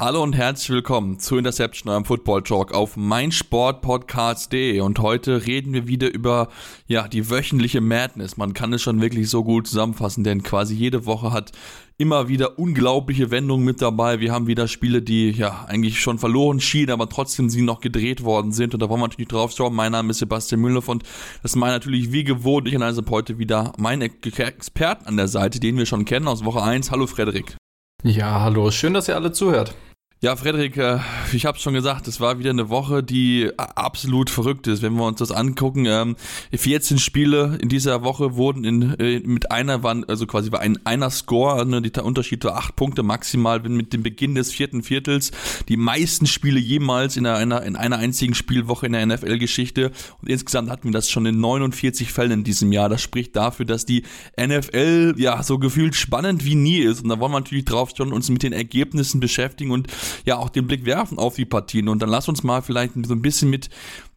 Hallo und herzlich willkommen zu Interception, eurem Football Talk auf meinsportpodcast.de und heute reden wir wieder über ja, die wöchentliche Madness. Man kann es schon wirklich so gut zusammenfassen, denn quasi jede Woche hat immer wieder unglaubliche Wendungen mit dabei. Wir haben wieder Spiele, die ja eigentlich schon verloren schienen, aber trotzdem sie noch gedreht worden sind und da wollen wir natürlich drauf schauen. Mein Name ist Sebastian Müller und das ist mein natürlich wie gewohnt. Ich und also heute wieder meinen Experten an der Seite, den wir schon kennen aus Woche 1. Hallo Frederik. Ja, hallo, schön, dass ihr alle zuhört. Ja, Frederik, äh, ich habe schon gesagt, es war wieder eine Woche, die absolut verrückt ist. Wenn wir uns das angucken, 14 ähm, Spiele in dieser Woche wurden in, äh, mit einer, waren, also quasi war ein einer Score, ne, der Unterschied war acht Punkte maximal, mit dem Beginn des vierten Viertels die meisten Spiele jemals in einer, in einer einzigen Spielwoche in der NFL-Geschichte. Und insgesamt hatten wir das schon in 49 Fällen in diesem Jahr. Das spricht dafür, dass die NFL ja so gefühlt spannend wie nie ist. Und da wollen wir natürlich drauf schon uns mit den Ergebnissen beschäftigen und ja auch den Blick werfen auf die Partien. Und dann lass uns mal vielleicht so ein bisschen mit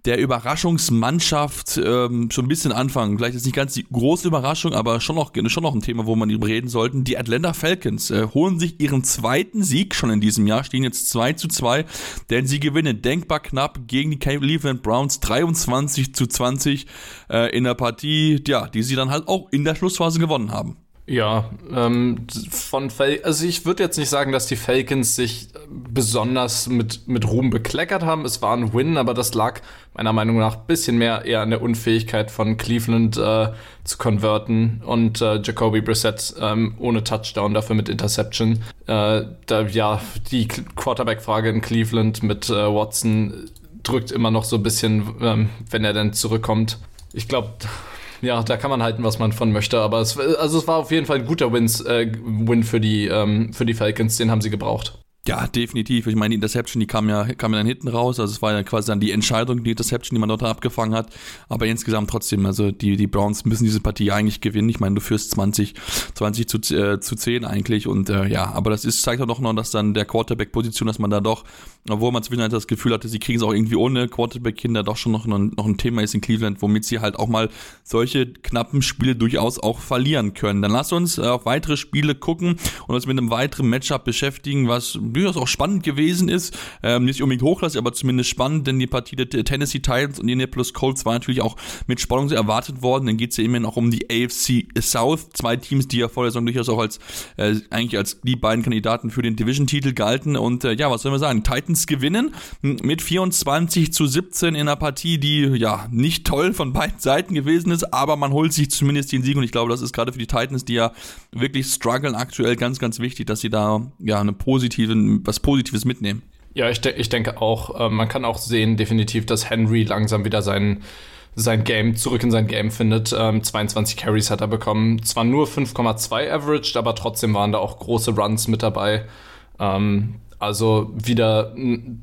der Überraschungsmannschaft ähm, schon ein bisschen anfangen. Vielleicht ist nicht ganz die große Überraschung, aber schon noch, schon noch ein Thema, wo man drüber reden sollten. Die Atlanta Falcons äh, holen sich ihren zweiten Sieg schon in diesem Jahr, stehen jetzt 2 zu 2, denn sie gewinnen denkbar knapp gegen die Cleveland Browns 23 zu 20 äh, in der Partie, ja, die sie dann halt auch in der Schlussphase gewonnen haben. Ja, ähm, von Fal also ich würde jetzt nicht sagen, dass die Falcons sich besonders mit, mit Ruhm bekleckert haben. Es war ein Win, aber das lag meiner Meinung nach ein bisschen mehr eher an der Unfähigkeit von Cleveland äh, zu konverten und äh, Jacoby Brissett ähm, ohne Touchdown, dafür mit Interception. Äh, da, ja, die Quarterback-Frage in Cleveland mit äh, Watson drückt immer noch so ein bisschen, ähm, wenn er dann zurückkommt. Ich glaube, ja, da kann man halten, was man von möchte. Aber es, also es war auf jeden Fall ein guter Wins, äh, Win für die, ähm, für die Falcons, den haben sie gebraucht. Ja, definitiv. Ich meine, die Interception, die kam ja, kam ja dann hinten raus. Also es war ja quasi dann die Entscheidung, die Interception, die man dort abgefangen hat. Aber insgesamt trotzdem, also die, die Browns müssen diese Partie eigentlich gewinnen. Ich meine, du führst 20, 20 zu, äh, zu 10 eigentlich. Und äh, ja, aber das ist, zeigt auch noch, dass dann der Quarterback-Position, dass man da doch, obwohl man zwischendurch das Gefühl hatte, sie kriegen es auch irgendwie ohne Quarterback-Kinder, doch schon noch, noch ein Thema ist in Cleveland, womit sie halt auch mal solche knappen Spiele durchaus auch verlieren können. Dann lass uns auf weitere Spiele gucken und uns mit einem weiteren Matchup beschäftigen, was durchaus auch spannend gewesen ist. Ähm, nicht unbedingt hochklassig, aber zumindest spannend, denn die Partie der Tennessee Titans und die Indianapolis Colts war natürlich auch mit Spannung so erwartet worden. Dann geht es ja immerhin auch um die AFC South. Zwei Teams, die ja vor der Saison durchaus auch als äh, eigentlich als die beiden Kandidaten für den Division-Titel galten. Und äh, ja, was soll man sagen? Titans gewinnen mit 24 zu 17 in einer Partie, die ja nicht toll von beiden Seiten gewesen ist, aber man holt sich zumindest den Sieg und ich glaube, das ist gerade für die Titans, die ja wirklich strugglen aktuell ganz, ganz wichtig, dass sie da ja eine positive was Positives mitnehmen. Ja, ich, de ich denke auch, äh, man kann auch sehen, definitiv, dass Henry langsam wieder sein, sein Game, zurück in sein Game findet. Ähm, 22 Carries hat er bekommen. Zwar nur 5,2 averaged, aber trotzdem waren da auch große Runs mit dabei. Ähm, also wieder,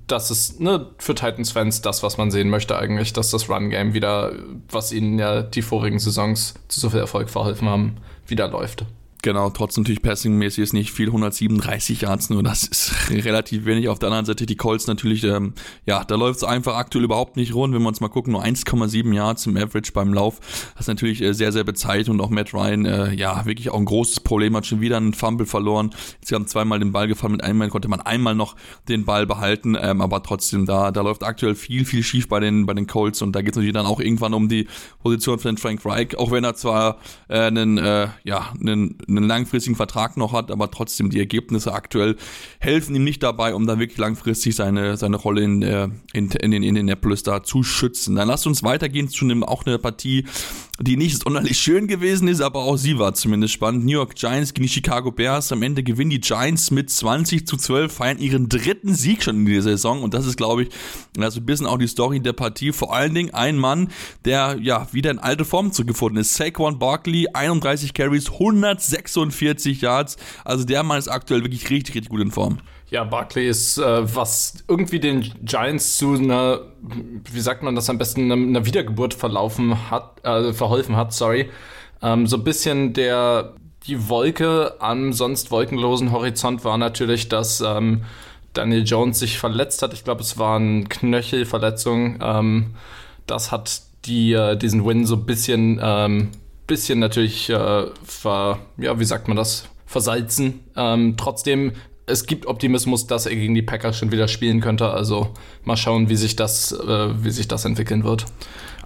das ist ne, für Titans-Fans das, was man sehen möchte eigentlich, dass das Run-Game wieder, was ihnen ja die vorigen Saisons zu so viel Erfolg verholfen haben, wieder läuft. Genau, trotzdem natürlich passingmäßig ist nicht viel, 137 Yards nur, das ist relativ wenig. Auf der anderen Seite die Colts natürlich, ähm, ja, da läuft es einfach aktuell überhaupt nicht rund. Wenn wir uns mal gucken, nur 1,7 Yards im Average beim Lauf, das ist natürlich äh, sehr, sehr bezeichnet und auch Matt Ryan, äh, ja, wirklich auch ein großes Problem, hat schon wieder einen Fumble verloren. Sie haben zweimal den Ball gefallen, mit einmal konnte man einmal noch den Ball behalten, ähm, aber trotzdem, da, da läuft aktuell viel, viel schief bei den, bei den Colts und da geht es natürlich dann auch irgendwann um die Position von Frank Reich, auch wenn er zwar äh, einen, äh, ja, einen einen langfristigen Vertrag noch hat, aber trotzdem die Ergebnisse aktuell helfen ihm nicht dabei, um da wirklich langfristig seine, seine Rolle in, in, in, in Indianapolis da zu schützen. Dann lasst uns weitergehen zu einem, auch eine Partie, die nicht sonderlich schön gewesen ist, aber auch sie war zumindest spannend. New York Giants gegen die Chicago Bears. Am Ende gewinnen die Giants mit 20 zu 12, feiern ihren dritten Sieg schon in dieser Saison. Und das ist, glaube ich, also ein bisschen auch die Story der Partie. Vor allen Dingen ein Mann, der ja wieder in alte Form zurückgefunden ist. Saquon Barkley, 31 Carries, 146 Yards. Also der Mann ist aktuell wirklich richtig, richtig gut in Form. Ja, Barkley ist, äh, was irgendwie den Giants zu einer, wie sagt man das am besten, einer Wiedergeburt verlaufen hat, äh, verholfen hat, sorry. Ähm, so ein bisschen der, die Wolke am sonst wolkenlosen Horizont war natürlich, dass ähm, Daniel Jones sich verletzt hat. Ich glaube, es war eine Knöchelverletzung. Ähm, das hat die äh, diesen Win so ein bisschen, ähm, bisschen natürlich, äh, ver, ja, wie sagt man das, versalzen. Ähm, trotzdem, es gibt Optimismus, dass er gegen die Packers schon wieder spielen könnte. Also mal schauen, wie sich das, äh, wie sich das entwickeln wird.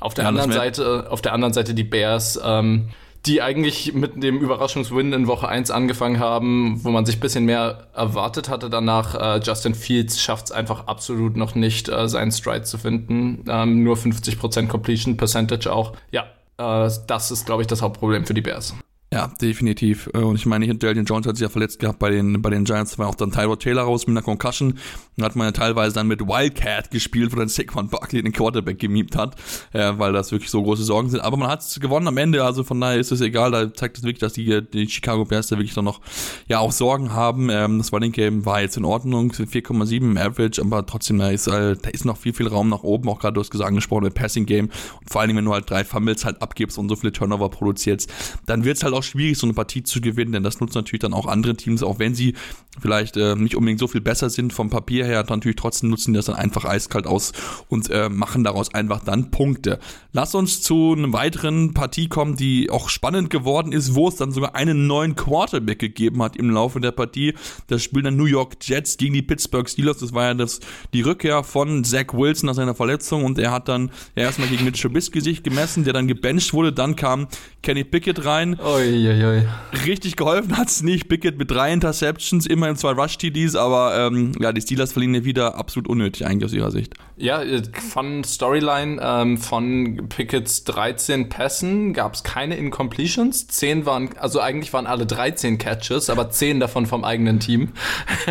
Auf der ja, anderen Seite, auf der anderen Seite die Bears. Ähm, die eigentlich mit dem Überraschungswin in Woche 1 angefangen haben, wo man sich ein bisschen mehr erwartet hatte danach. Äh, Justin Fields schafft es einfach absolut noch nicht, äh, seinen Stride zu finden. Ähm, nur 50% Completion Percentage auch. Ja, äh, das ist, glaube ich, das Hauptproblem für die Bears. Ja, definitiv. Äh, und ich meine, Daniel Jones hat sich ja verletzt gehabt bei den, bei den Giants, war auch dann Tyrod Taylor raus mit einer Concussion. Und hat man ja teilweise dann mit Wildcat gespielt, wo dann Saquon Barkley den Quarterback gemiebt hat, äh, weil das wirklich so große Sorgen sind. Aber man hat es gewonnen am Ende, also von daher ist es egal. Da zeigt es wirklich, dass die, die Chicago Bears da wirklich dann noch, ja, auch Sorgen haben. Ähm, das Running Game war jetzt in Ordnung, 4,7 im Average, aber trotzdem, da ist, äh, da ist noch viel, viel Raum nach oben, auch gerade du hast gesagt, angesprochen, im Passing Game. Und vor allem, wenn du halt drei Fumbles halt abgibst und so viele Turnover produzierst, dann wird es halt auch schwierig, so eine Partie zu gewinnen, denn das nutzt natürlich dann auch andere Teams, auch wenn sie vielleicht äh, nicht unbedingt so viel besser sind vom Papier her, natürlich trotzdem nutzen die das dann einfach eiskalt aus und äh, machen daraus einfach dann Punkte. Lass uns zu einer weiteren Partie kommen, die auch spannend geworden ist, wo es dann sogar einen neuen Quarterback gegeben hat im Laufe der Partie. Das Spiel der New York Jets gegen die Pittsburgh Steelers. Das war ja das, die Rückkehr von Zach Wilson nach seiner Verletzung und er hat dann ja, erstmal gegen Mitch Trubisky sich gemessen, der dann gebencht wurde. Dann kam Kenny Pickett rein. Oi, oi. Richtig geholfen hat es nicht. Pickett mit drei Interceptions, immerhin zwei Rush-TDs, aber ähm, ja, die Steelers verlieren ja wieder absolut unnötig eigentlich aus ihrer Sicht. Ja, äh, von Storyline ähm, von Picketts 13 Pässen gab es keine Incompletions. 10 waren, also eigentlich waren alle 13 Catches, aber 10 davon vom eigenen Team.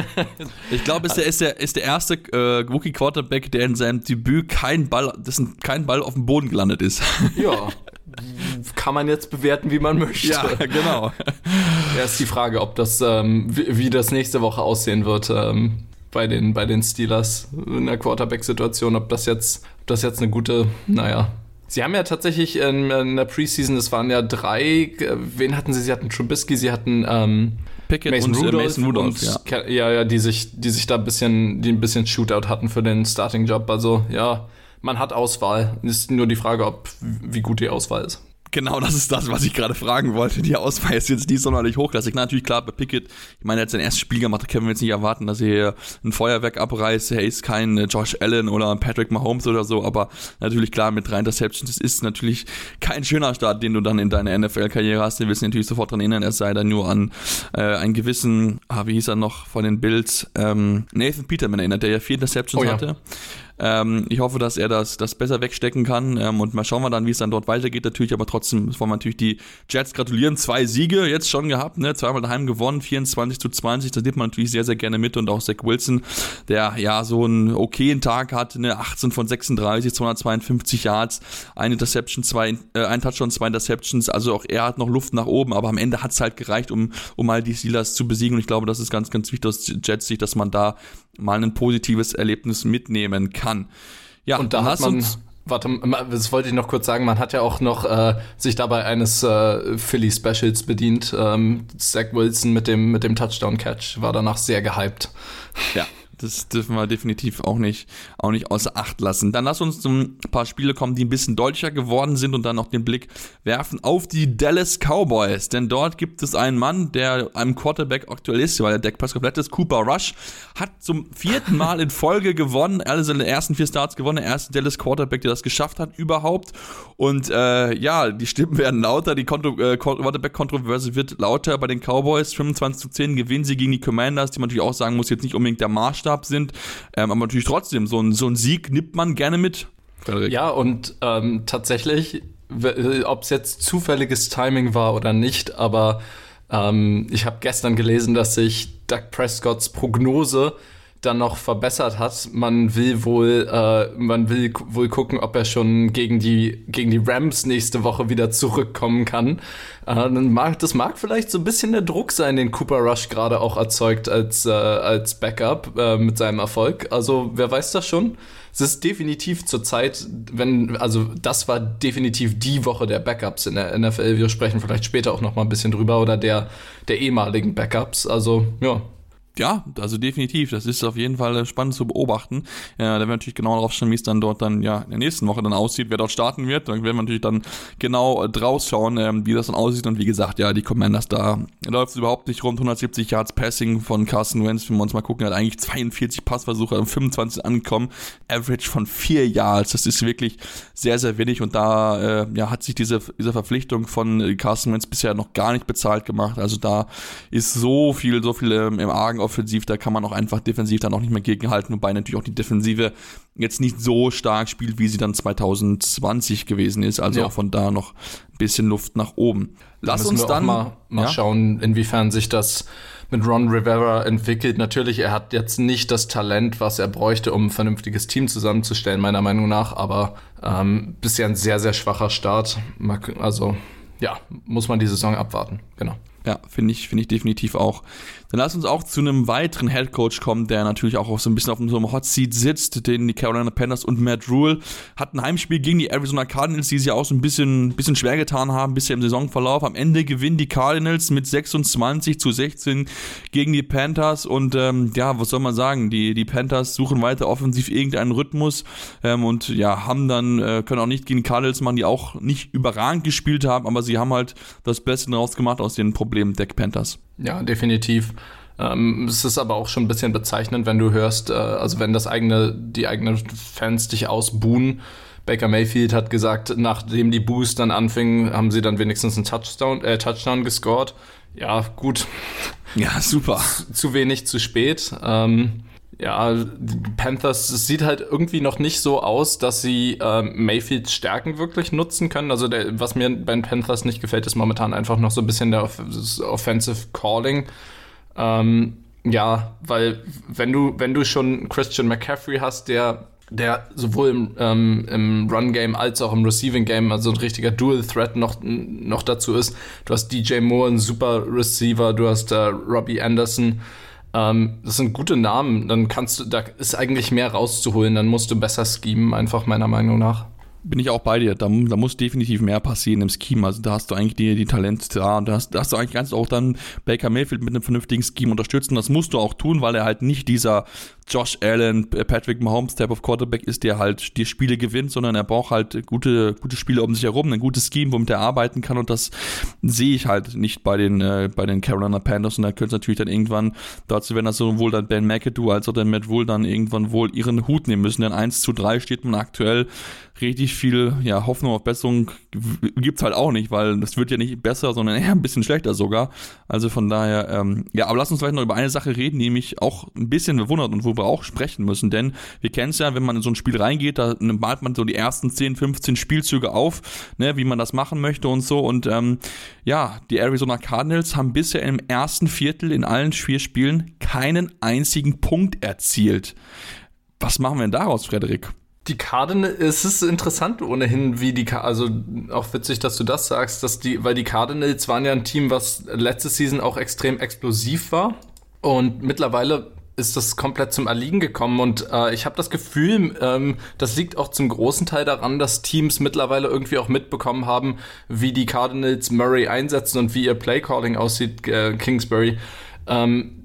ich glaube, ist der, ist, der, ist der erste äh, Rookie Quarterback, der in seinem Debüt kein Ball, dessen kein Ball auf dem Boden gelandet ist. ja. kann man jetzt bewerten, wie man möchte. Ja, genau. Ist die Frage, ob das, ähm, wie, wie, das nächste Woche aussehen wird ähm, bei, den, bei den Steelers in der Quarterback-Situation, ob das jetzt, ob das jetzt eine gute, naja. Sie haben ja tatsächlich in, in der Preseason, es waren ja drei, wen hatten sie? Sie hatten Trubisky, sie hatten ähm, Pickett Mason und Rudolph, Mason Rudolph und, ja. ja, ja, die sich, die sich da ein bisschen, die ein bisschen Shootout hatten für den Starting-Job. Also ja, man hat Auswahl. Ist nur die Frage, ob wie gut die Auswahl ist. Genau, das ist das, was ich gerade fragen wollte. Die Auswahl ist jetzt nicht sonderlich hochklassig. Na, natürlich klar, bei Pickett, ich meine, er hat sein erstes Spiel gemacht, da können wir jetzt nicht erwarten, dass er hier ein Feuerwerk abreißt. Er ist kein äh, Josh Allen oder Patrick Mahomes oder so, aber natürlich klar, mit drei Interceptions, das ist natürlich kein schöner Start, den du dann in deiner NFL-Karriere hast. Wir wissen natürlich sofort daran erinnern, es sei dann nur an äh, einen gewissen, ah, wie hieß er noch von den Bills, ähm, Nathan Peterman erinnert, der ja vier Interceptions oh, ja. hatte. Ähm, ich hoffe, dass er das, das besser wegstecken kann ähm, und mal schauen wir dann, wie es dann dort weitergeht natürlich, aber trotzdem wollen wir natürlich die Jets gratulieren. Zwei Siege jetzt schon gehabt, ne? zweimal daheim gewonnen, 24 zu 20, das nimmt man natürlich sehr, sehr gerne mit und auch Zach Wilson, der ja so einen okayen Tag hatte, ne? 18 von 36, 252 Yards, ein Interception, zwei, äh, ein Touchdown, zwei Interceptions, also auch er hat noch Luft nach oben, aber am Ende hat es halt gereicht, um, um mal die Steelers zu besiegen und ich glaube, das ist ganz, ganz wichtig aus Jets Sicht, dass man da mal ein positives Erlebnis mitnehmen kann. Ja, und da hat man, warte, das wollte ich noch kurz sagen, man hat ja auch noch äh, sich dabei eines äh, Philly Specials bedient. Ähm, Zach Wilson mit dem, mit dem Touchdown-Catch war danach sehr gehypt. Ja, das dürfen wir definitiv auch nicht, auch nicht außer Acht lassen. Dann lass uns ein paar Spiele kommen, die ein bisschen deutlicher geworden sind und dann noch den Blick werfen auf die Dallas Cowboys. Denn dort gibt es einen Mann, der einem Quarterback aktuell ist, weil der Deck komplett ist. Cooper Rush hat zum vierten Mal in Folge gewonnen, alle seine ersten vier Starts gewonnen, der erste Dallas Quarterback, der das geschafft hat überhaupt. Und äh, ja, die Stimmen werden lauter, die äh, Quarterback-Kontroverse wird lauter bei den Cowboys. 25 zu 10 gewinnen sie gegen die Commanders, die man natürlich auch sagen muss, jetzt nicht unbedingt der Maßstab Maßstab sind. Ähm, aber natürlich trotzdem, so ein, so ein Sieg nimmt man gerne mit. Frederik. Ja, und ähm, tatsächlich, ob es jetzt zufälliges Timing war oder nicht, aber ähm, ich habe gestern gelesen, dass sich Doug Prescotts Prognose dann noch verbessert hat. Man will wohl, äh, man will wohl gucken, ob er schon gegen die gegen die Rams nächste Woche wieder zurückkommen kann. Äh, mag, das mag vielleicht so ein bisschen der Druck sein, den Cooper Rush gerade auch erzeugt als äh, als Backup äh, mit seinem Erfolg. Also wer weiß das schon? Es ist definitiv zur Zeit, wenn also das war definitiv die Woche der Backups in der NFL. Wir sprechen vielleicht später auch noch mal ein bisschen drüber oder der der ehemaligen Backups. Also ja Ja, also definitiv. Das ist auf jeden Fall spannend zu beobachten. Äh, da werden wir natürlich genau darauf schauen, wie es dann dort dann ja in der nächsten Woche dann aussieht, wer dort starten wird. Dann werden wir natürlich dann genau draus schauen, ähm, wie das dann aussieht. Und wie gesagt, ja, die Commanders da läuft es überhaupt nicht rund. 170 Yards Passing von Carson Wentz, wenn wir uns mal gucken, hat eigentlich 42 Passversuche, 25 angekommen. Average von 4 Yards. Das ist wirklich sehr, sehr wenig. Und da äh, ja, hat sich diese, diese Verpflichtung von Carson Wentz bisher noch gar nicht bezahlt gemacht. Also da ist so viel, so viel ähm, im Argen offensiv, da kann man auch einfach defensiv dann auch nicht mehr gegenhalten, wobei natürlich auch die Defensive jetzt nicht so stark spielt, wie sie dann 2020 gewesen ist. Also ja. auch von da noch ein bisschen Luft nach oben. Lass uns dann mal, mal ja? schauen, inwiefern sich das mit Ron Rivera entwickelt. Natürlich, er hat jetzt nicht das Talent, was er bräuchte, um ein vernünftiges Team zusammenzustellen, meiner Meinung nach, aber ähm, bisher ein sehr, sehr schwacher Start. Also ja, muss man die Saison abwarten. Genau. Ja, finde ich, finde ich definitiv auch. Dann lass uns auch zu einem weiteren Head Coach kommen, der natürlich auch so ein bisschen auf so einem Hot Seat sitzt, den die Carolina Panthers und Matt Rule hatten ein Heimspiel gegen die Arizona Cardinals, die sich auch so ein bisschen, bisschen schwer getan haben bisher im Saisonverlauf. Am Ende gewinnen die Cardinals mit 26 zu 16 gegen die Panthers und ähm, ja, was soll man sagen? Die, die Panthers suchen weiter offensiv irgendeinen Rhythmus ähm, und ja, haben dann, äh, können auch nicht gegen die Cardinals machen, die auch nicht überragend gespielt haben, aber sie haben halt das Beste daraus gemacht aus den Problemen der Panthers. Ja, definitiv. Ähm, es ist aber auch schon ein bisschen bezeichnend, wenn du hörst, äh, also wenn das eigene, die eigenen Fans dich ausbuhen. Baker Mayfield hat gesagt, nachdem die Boos dann anfingen, haben sie dann wenigstens einen Touchdown, äh, Touchdown gescored. Ja, gut. Ja, super. Zu, zu wenig, zu spät. Ähm, ja, Panthers, es sieht halt irgendwie noch nicht so aus, dass sie ähm, Mayfields Stärken wirklich nutzen können. Also der, was mir bei den Panthers nicht gefällt, ist momentan einfach noch so ein bisschen der Offensive Calling. Ähm, ja, weil wenn du, wenn du schon Christian McCaffrey hast, der der sowohl im, ähm, im Run-Game als auch im Receiving-Game, also ein richtiger Dual-Threat noch, noch dazu ist. Du hast DJ Moore, ein super Receiver, du hast äh, Robbie Anderson, ähm, das sind gute Namen, dann kannst du, da ist eigentlich mehr rauszuholen, dann musst du besser schemen, einfach meiner Meinung nach bin ich auch bei dir. Da, da, muss definitiv mehr passieren im Scheme. Also da hast du eigentlich die, die Talente da. Da hast, da hast du eigentlich ganz auch dann Baker Mayfield mit einem vernünftigen Scheme unterstützen. Das musst du auch tun, weil er halt nicht dieser Josh Allen, Patrick Mahomes Type of Quarterback ist, der halt die Spiele gewinnt, sondern er braucht halt gute, gute Spiele um sich herum, ein gutes Scheme, womit er arbeiten kann. Und das sehe ich halt nicht bei den, äh, bei den Carolina Panthers. Und da könnte es natürlich dann irgendwann dazu werden, dass sowohl dann Ben McAdoo als auch dann Matt Wool dann irgendwann wohl ihren Hut nehmen müssen. Denn 1 zu 3 steht man aktuell richtig viel ja, Hoffnung auf Besserung gibt es halt auch nicht, weil das wird ja nicht besser, sondern eher ein bisschen schlechter sogar. Also von daher, ähm, ja, aber lass uns vielleicht noch über eine Sache reden, die mich auch ein bisschen bewundert und wo wir auch sprechen müssen, denn wir kennen es ja, wenn man in so ein Spiel reingeht, da malt man so die ersten 10, 15 Spielzüge auf, ne, wie man das machen möchte und so und ähm, ja, die Arizona Cardinals haben bisher im ersten Viertel in allen vier Spielen keinen einzigen Punkt erzielt. Was machen wir denn daraus, Frederik? Die Cardinals, es ist interessant ohnehin, wie die, also auch witzig, dass du das sagst, dass die, weil die Cardinals waren ja ein Team, was letzte Season auch extrem explosiv war und mittlerweile ist das komplett zum Erliegen gekommen und äh, ich habe das Gefühl, ähm, das liegt auch zum großen Teil daran, dass Teams mittlerweile irgendwie auch mitbekommen haben, wie die Cardinals Murray einsetzen und wie ihr Playcalling aussieht, äh, Kingsbury. Ähm,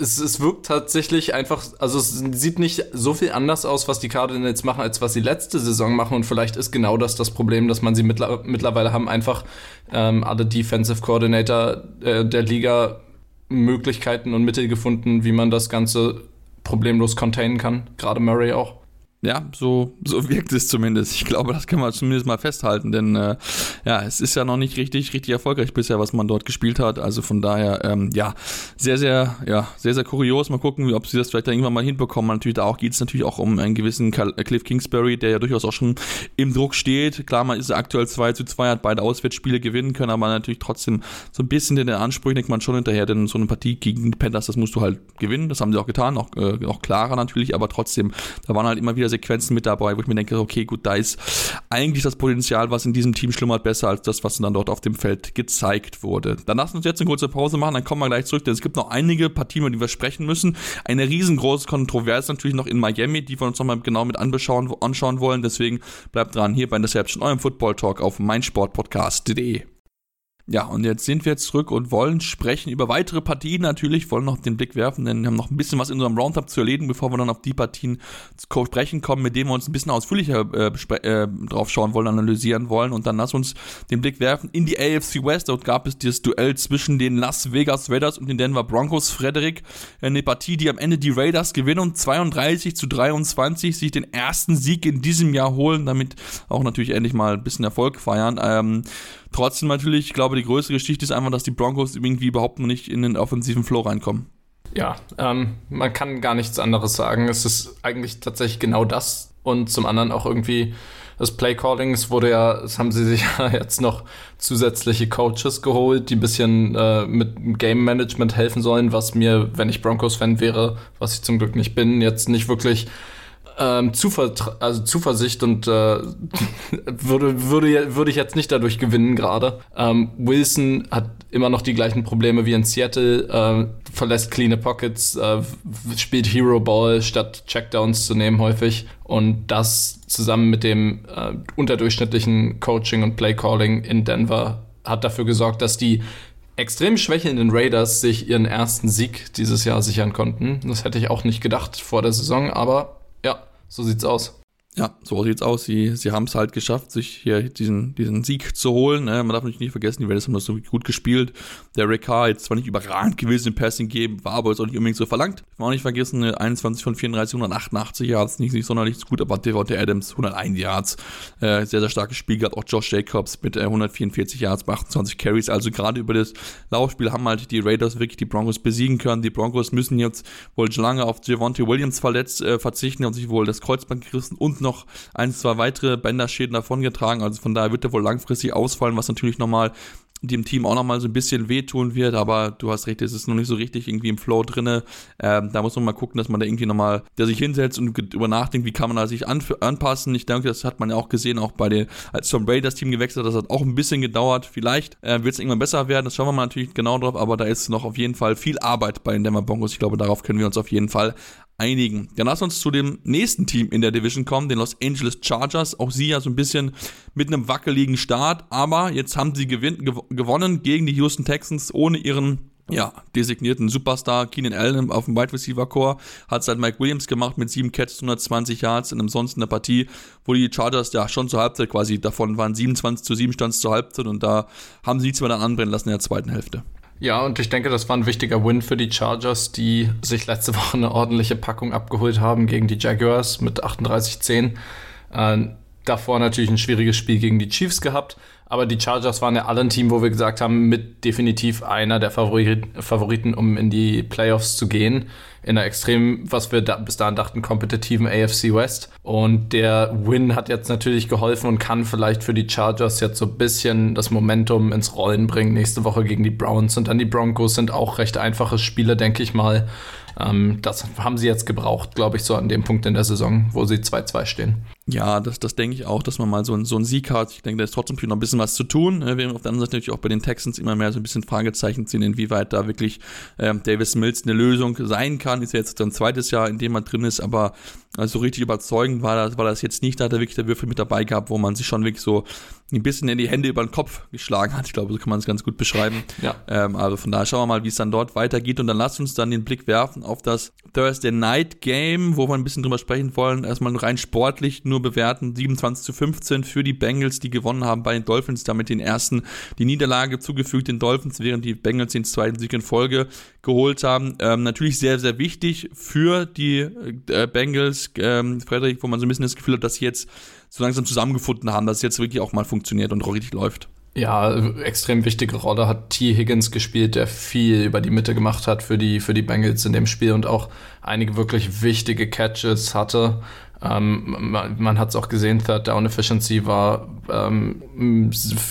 es, es wirkt tatsächlich einfach, also es sieht nicht so viel anders aus, was die Cardinals machen, als was sie letzte Saison machen. Und vielleicht ist genau das das Problem, dass man sie mittler mittlerweile haben, einfach ähm, alle Defensive Coordinator äh, der Liga Möglichkeiten und Mittel gefunden, wie man das Ganze problemlos containen kann. Gerade Murray auch. Ja, so, so wirkt es zumindest. Ich glaube, das kann man zumindest mal festhalten, denn äh, ja, es ist ja noch nicht richtig, richtig erfolgreich bisher, was man dort gespielt hat. Also von daher, ähm, ja, sehr, sehr, ja, sehr, sehr kurios. Mal gucken, ob sie das vielleicht irgendwann mal hinbekommen. Natürlich, da auch geht es natürlich auch um einen gewissen äh, Cliff Kingsbury, der ja durchaus auch schon im Druck steht. Klar, man ist aktuell 2 zu 2, hat beide Auswärtsspiele gewinnen können, aber natürlich trotzdem so ein bisschen in der Ansprüche denkt man schon hinterher, denn so eine Partie gegen die Panthers, das musst du halt gewinnen. Das haben sie auch getan, auch, äh, auch klarer natürlich, aber trotzdem, da waren halt immer wieder Sequenzen mit dabei, wo ich mir denke, okay, gut, da ist eigentlich das Potenzial, was in diesem Team schlummert, besser als das, was dann dort auf dem Feld gezeigt wurde. Dann lassen wir uns jetzt eine kurze Pause machen, dann kommen wir gleich zurück, denn es gibt noch einige Partien, über die wir sprechen müssen. Eine riesengroße Kontroverse natürlich noch in Miami, die wir uns nochmal genau mit anschauen, wollen. Deswegen bleibt dran hier bei Interception, eurem Football Talk auf meinsportpodcast.de. Ja, und jetzt sind wir jetzt zurück und wollen sprechen über weitere Partien natürlich, wollen noch den Blick werfen, denn wir haben noch ein bisschen was in unserem Roundup zu erledigen, bevor wir dann auf die Partien zu sprechen kommen, mit denen wir uns ein bisschen ausführlicher äh, äh, drauf schauen wollen, analysieren wollen. Und dann lass uns den Blick werfen in die AFC West. Dort gab es dieses Duell zwischen den Las Vegas Raiders und den Denver Broncos. Frederik, eine Partie, die am Ende die Raiders gewinnen und 32 zu 23 sich den ersten Sieg in diesem Jahr holen, damit auch natürlich endlich mal ein bisschen Erfolg feiern. Ähm, Trotzdem natürlich, ich glaube, die größte Geschichte ist einfach, dass die Broncos irgendwie überhaupt noch nicht in den offensiven Flow reinkommen. Ja, ähm, man kann gar nichts anderes sagen. Es ist eigentlich tatsächlich genau das und zum anderen auch irgendwie das Playcalling. Es wurde ja, es haben sie sich ja jetzt noch zusätzliche Coaches geholt, die ein bisschen äh, mit Game Management helfen sollen, was mir, wenn ich Broncos-Fan wäre, was ich zum Glück nicht bin, jetzt nicht wirklich ähm, Zuver also Zuversicht und äh, würde, würde, würde ich jetzt nicht dadurch gewinnen gerade. Ähm, Wilson hat immer noch die gleichen Probleme wie in Seattle, äh, verlässt clean Pockets, äh, spielt Hero Ball statt Checkdowns zu nehmen häufig und das zusammen mit dem äh, unterdurchschnittlichen Coaching und Playcalling in Denver hat dafür gesorgt, dass die extrem schwächelnden Raiders sich ihren ersten Sieg dieses Jahr sichern konnten. Das hätte ich auch nicht gedacht vor der Saison, aber ja, so sieht's aus. Ja, so sieht's aus. Sie, sie haben es halt geschafft, sich hier diesen, diesen Sieg zu holen. Ne? Man darf natürlich nicht vergessen, die Raiders haben das so gut gespielt. Der Rick Carr jetzt zwar nicht überragend gewesen im Passing geben, war aber jetzt auch nicht unbedingt so verlangt. Man auch nicht vergessen, 21 von 34, 188 Yards, nicht, nicht sonderlich gut, aber Devontae Adams 101 Yards. Äh, sehr, sehr starkes Spiel gehabt. Auch Josh Jacobs mit äh, 144 Yards bei 28 Carries. Also gerade über das Laufspiel haben halt die Raiders wirklich die Broncos besiegen können. Die Broncos müssen jetzt wohl schon lange auf Javonte Williams verletzt äh, verzichten und sich wohl das Kreuzband gerissen und noch ein, zwei weitere Bänderschäden davongetragen. Also von daher wird er wohl langfristig ausfallen, was natürlich nochmal dem Team auch nochmal so ein bisschen wehtun wird, aber du hast recht, es ist noch nicht so richtig irgendwie im Flow drinne. Ähm, da muss man mal gucken, dass man da irgendwie nochmal, der sich hinsetzt und über nachdenkt, wie kann man da sich an, anpassen. Ich denke, das hat man ja auch gesehen, auch bei den, als Tom Brady das Team gewechselt hat, das hat auch ein bisschen gedauert. Vielleicht äh, wird es irgendwann besser werden, das schauen wir mal natürlich genau drauf, aber da ist noch auf jeden Fall viel Arbeit bei den Denver Broncos. Ich glaube, darauf können wir uns auf jeden Fall einigen. Dann lass uns zu dem nächsten Team in der Division kommen, den Los Angeles Chargers. Auch sie ja so ein bisschen mit einem wackeligen Start, aber jetzt haben sie gewinn, gew gewonnen gegen die Houston Texans ohne ihren ja, designierten Superstar Keenan Allen auf dem Wide Receiver Core hat seit Mike Williams gemacht mit sieben Catches, 120 Yards in sonst einer Partie, wo die Chargers ja schon zur Halbzeit quasi davon waren 27 zu 7 stand zur Halbzeit und da haben sie nichts mehr dann anbrennen lassen in der zweiten Hälfte. Ja, und ich denke, das war ein wichtiger Win für die Chargers, die sich letzte Woche eine ordentliche Packung abgeholt haben gegen die Jaguars mit 38-10. Äh, davor natürlich ein schwieriges Spiel gegen die Chiefs gehabt. Aber die Chargers waren ja alle ein Team, wo wir gesagt haben, mit definitiv einer der Favoriten, um in die Playoffs zu gehen. In einer extrem, was wir da, bis dahin dachten, kompetitiven AFC West. Und der Win hat jetzt natürlich geholfen und kann vielleicht für die Chargers jetzt so ein bisschen das Momentum ins Rollen bringen. Nächste Woche gegen die Browns und dann die Broncos sind auch recht einfache Spiele, denke ich mal. Ähm, das haben sie jetzt gebraucht, glaube ich, so an dem Punkt in der Saison, wo sie 2-2 stehen. Ja, das, das denke ich auch, dass man mal so, so einen Sieg hat. Ich denke, da ist trotzdem noch ein bisschen was zu tun. Ne? Wir haben auf der anderen Seite natürlich auch bei den Texans immer mehr so ein bisschen Fragezeichen ziehen, inwieweit da wirklich ähm, Davis Mills eine Lösung sein kann. Ist ja jetzt ein zweites Jahr, in dem er drin ist, aber also richtig überzeugend war das, war das jetzt nicht. Da hat er wirklich der Würfel mit dabei gehabt, wo man sich schon wirklich so ein bisschen in die Hände über den Kopf geschlagen hat. Ich glaube, so kann man es ganz gut beschreiben. Ja. Ähm, also von daher schauen wir mal, wie es dann dort weitergeht. Und dann lasst uns dann den Blick werfen auf das Thursday Night Game, wo wir ein bisschen drüber sprechen wollen. Erstmal rein sportlich nur bewerten. 27 zu 15 für die Bengals, die gewonnen haben bei den Dolphins, damit den ersten die Niederlage zugefügt den Dolphins, während die Bengals den zweiten Sieg in Folge geholt haben. Ähm, natürlich sehr, sehr wichtig für die äh, Bengals, ähm, Frederik, wo man so ein bisschen das Gefühl hat, dass sie jetzt so langsam zusammengefunden haben, dass es jetzt wirklich auch mal funktioniert und richtig läuft. Ja, extrem wichtige Rolle hat T. Higgins gespielt, der viel über die Mitte gemacht hat für die, für die Bengals in dem Spiel und auch einige wirklich wichtige Catches hatte. Ähm, man, man hat es auch gesehen, Third Down Efficiency war, ähm,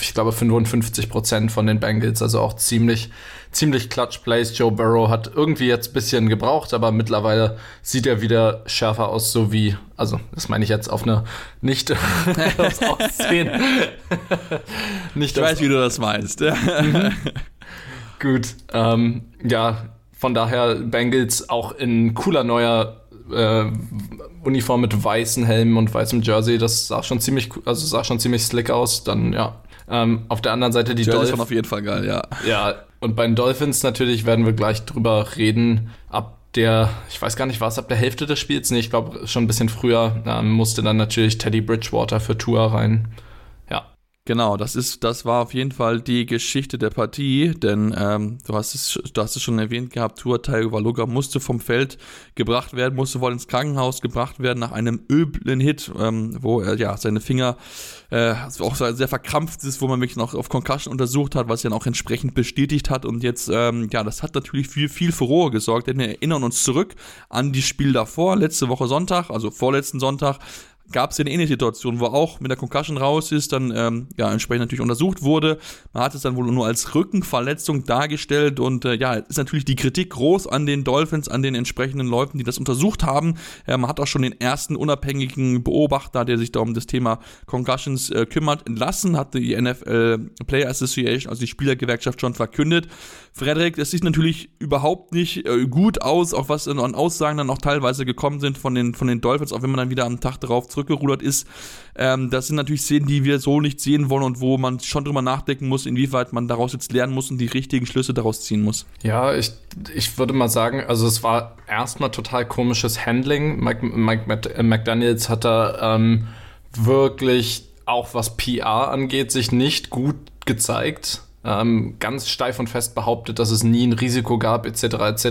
ich glaube, 55 Prozent von den Bengals, also auch ziemlich, ziemlich Clutch Plays. Joe Burrow hat irgendwie jetzt ein bisschen gebraucht, aber mittlerweile sieht er wieder schärfer aus, so wie, also das meine ich jetzt auf eine nicht aufs Aussehen. nicht ich weiß, wie du das meinst. Gut, ähm, ja, von daher Bengals auch in cooler neuer äh, Uniform mit weißen Helmen und weißem Jersey, das sah schon ziemlich, also sah schon ziemlich slick aus. Dann ja. Ähm, auf der anderen Seite die Dolphins. auf jeden Fall geil, ja. Ja, und bei den Dolphins natürlich werden wir gleich drüber reden. Ab der, ich weiß gar nicht, war es ab der Hälfte des Spiels? Nee, ich glaube schon ein bisschen früher ähm, musste dann natürlich Teddy Bridgewater für Tour rein. Genau, das ist, das war auf jeden Fall die Geschichte der Partie, denn ähm, du hast es, du hast es schon erwähnt gehabt, Tua Tagovailoa musste vom Feld gebracht werden, musste wohl ins Krankenhaus gebracht werden nach einem üblen Hit, ähm, wo er ja seine Finger äh, auch sehr verkrampft ist, wo man wirklich noch auf Concussion untersucht hat, was ja auch entsprechend bestätigt hat. Und jetzt, ähm, ja, das hat natürlich für viel Furore gesorgt, denn wir erinnern uns zurück an die Spiel davor, letzte Woche Sonntag, also vorletzten Sonntag, gab es eine ähnliche Situation, wo auch mit der Concussion raus ist, dann ähm, ja entsprechend natürlich untersucht wurde. Man hat es dann wohl nur als Rückenverletzung dargestellt und äh, ja, ist natürlich die Kritik groß an den Dolphins, an den entsprechenden Leuten, die das untersucht haben. Äh, man hat auch schon den ersten unabhängigen Beobachter, der sich da um das Thema Concussions äh, kümmert, entlassen, hat die NFL Player Association, also die Spielergewerkschaft schon verkündet. Frederik, das sieht natürlich überhaupt nicht äh, gut aus, auch was an Aussagen dann auch teilweise gekommen sind von den, von den Dolphins, auch wenn man dann wieder am Tag darauf zurückgerudert ist. Ähm, das sind natürlich Szenen, die wir so nicht sehen wollen und wo man schon drüber nachdenken muss, inwieweit man daraus jetzt lernen muss und die richtigen Schlüsse daraus ziehen muss. Ja, ich, ich würde mal sagen, also es war erstmal total komisches Handling. Mike, Mike äh, McDaniels hat da ähm, wirklich auch was PR angeht, sich nicht gut gezeigt. Ähm, ganz steif und fest behauptet, dass es nie ein Risiko gab, etc. etc.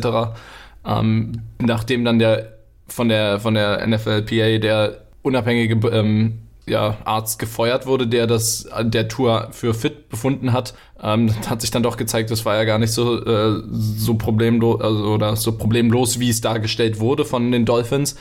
Ähm, nachdem dann der von der von der NFLPA der unabhängige ähm, ja, Arzt gefeuert wurde, der das der Tour für fit befunden hat, ähm, hat sich dann doch gezeigt, das war ja gar nicht so äh, so problemlos also, oder so problemlos, wie es dargestellt wurde von den Dolphins.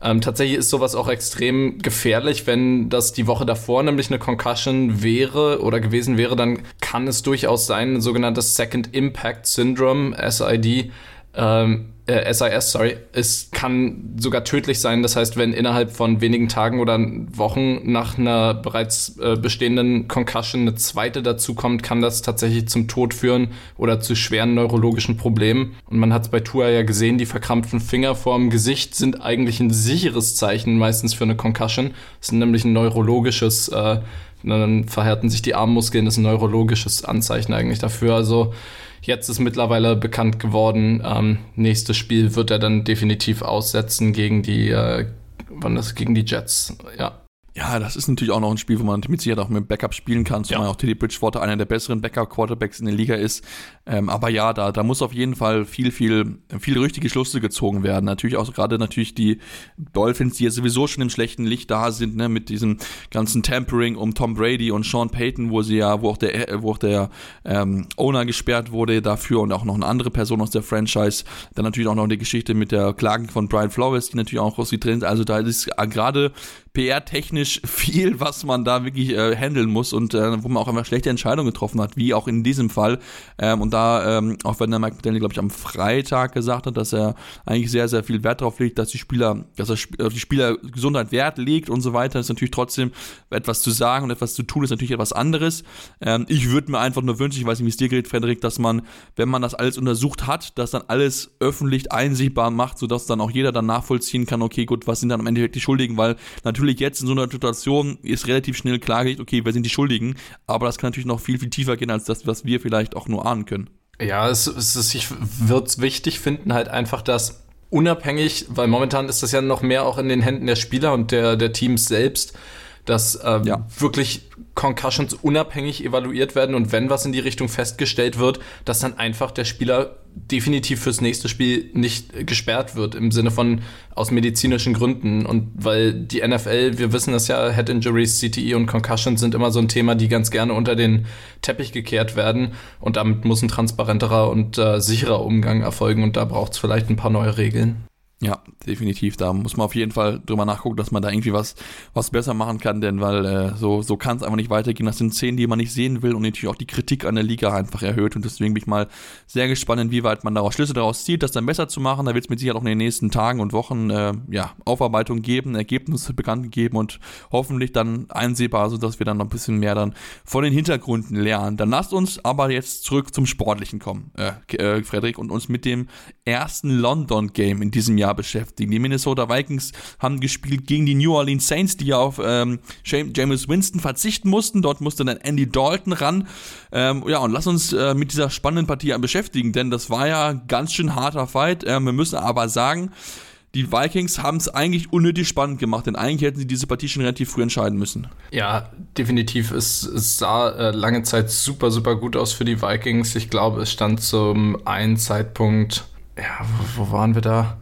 Ähm, tatsächlich ist sowas auch extrem gefährlich, wenn das die Woche davor nämlich eine Concussion wäre oder gewesen wäre, dann kann es durchaus sein, ein sogenanntes Second Impact Syndrome, SID, ähm, äh, SIS, sorry, es kann sogar tödlich sein. Das heißt, wenn innerhalb von wenigen Tagen oder Wochen nach einer bereits äh, bestehenden Concussion eine zweite dazukommt, kann das tatsächlich zum Tod führen oder zu schweren neurologischen Problemen. Und man hat es bei Tua ja gesehen, die verkrampften Finger vorm Gesicht sind eigentlich ein sicheres Zeichen meistens für eine Concussion. Das ist nämlich ein neurologisches, äh, dann verhärten sich die Armmuskeln, das ist ein neurologisches Anzeichen eigentlich dafür. Also Jetzt ist mittlerweile bekannt geworden, ähm, nächstes Spiel wird er dann definitiv aussetzen gegen die, äh, wann das gegen die Jets. Ja. Ja, das ist natürlich auch noch ein Spiel, wo man mit Sicherheit auch mit Backup spielen kann, zumal ja. auch Teddy Bridgewater einer der besseren Backup-Quarterbacks in der Liga ist. Ähm, aber ja, da, da muss auf jeden Fall viel, viel, viel richtige Schlüsse gezogen werden. Natürlich auch gerade natürlich die Dolphins, die ja sowieso schon im schlechten Licht da sind, ne, mit diesem ganzen Tampering um Tom Brady und Sean Payton, wo sie ja, wo auch der, wo auch der ähm, Owner gesperrt wurde dafür und auch noch eine andere Person aus der Franchise. Dann natürlich auch noch eine Geschichte mit der Klagen von Brian Flores, die natürlich auch die sind. Also da ist gerade PR-technisch viel, was man da wirklich äh, handeln muss und äh, wo man auch einfach schlechte Entscheidungen getroffen hat, wie auch in diesem Fall. Ähm, und da, ähm, auch wenn der Mike McDaniel, glaube ich, am Freitag gesagt hat, dass er eigentlich sehr, sehr viel Wert darauf legt, dass die Spieler, dass er auf die Spielergesundheit Wert legt und so weiter, ist natürlich trotzdem etwas zu sagen und etwas zu tun, ist natürlich etwas anderes. Ähm, ich würde mir einfach nur wünschen, ich weiß nicht, wie es dir geht, Frederik, dass man, wenn man das alles untersucht hat, dass dann alles öffentlich einsichtbar macht, sodass dann auch jeder dann nachvollziehen kann, okay, gut, was sind dann am Ende die Schuldigen, weil natürlich natürlich jetzt in so einer Situation ist relativ schnell klargelegt, okay, wer sind die Schuldigen, aber das kann natürlich noch viel, viel tiefer gehen als das, was wir vielleicht auch nur ahnen können. Ja, es, es ist, ich würde es wichtig finden, halt einfach, dass unabhängig, weil momentan ist das ja noch mehr auch in den Händen der Spieler und der, der Teams selbst, dass ähm, ja. wirklich Concussions unabhängig evaluiert werden und wenn was in die Richtung festgestellt wird, dass dann einfach der Spieler definitiv fürs nächste Spiel nicht gesperrt wird im Sinne von aus medizinischen Gründen und weil die NFL, wir wissen das ja, Head Injuries, CTE und Concussions sind immer so ein Thema, die ganz gerne unter den Teppich gekehrt werden und damit muss ein transparenterer und äh, sicherer Umgang erfolgen und da braucht es vielleicht ein paar neue Regeln. Ja, definitiv. Da muss man auf jeden Fall drüber nachgucken, dass man da irgendwie was, was besser machen kann, denn weil äh, so, so kann es einfach nicht weitergehen. Das sind Szenen, die man nicht sehen will und natürlich auch die Kritik an der Liga einfach erhöht. Und deswegen bin ich mal sehr gespannt, inwieweit man daraus Schlüsse daraus zieht, das dann besser zu machen. Da wird es mit Sicherheit auch in den nächsten Tagen und Wochen äh, ja, Aufarbeitung geben, Ergebnisse bekannt geben und hoffentlich dann einsehbar, sodass wir dann noch ein bisschen mehr dann von den Hintergründen lernen. Dann lasst uns aber jetzt zurück zum Sportlichen kommen, äh, äh, Frederik, und uns mit dem ersten London-Game in diesem Jahr ja beschäftigen. Die Minnesota Vikings haben gespielt gegen die New Orleans Saints, die ja auf ähm, James Winston verzichten mussten. Dort musste dann Andy Dalton ran. Ähm, ja, und lass uns äh, mit dieser spannenden Partie beschäftigen, denn das war ja ganz schön harter Fight. Ähm, wir müssen aber sagen, die Vikings haben es eigentlich unnötig spannend gemacht, denn eigentlich hätten sie diese Partie schon relativ früh entscheiden müssen. Ja, definitiv. Es, es sah äh, lange Zeit super, super gut aus für die Vikings. Ich glaube, es stand zum einen Zeitpunkt, ja, wo, wo waren wir da?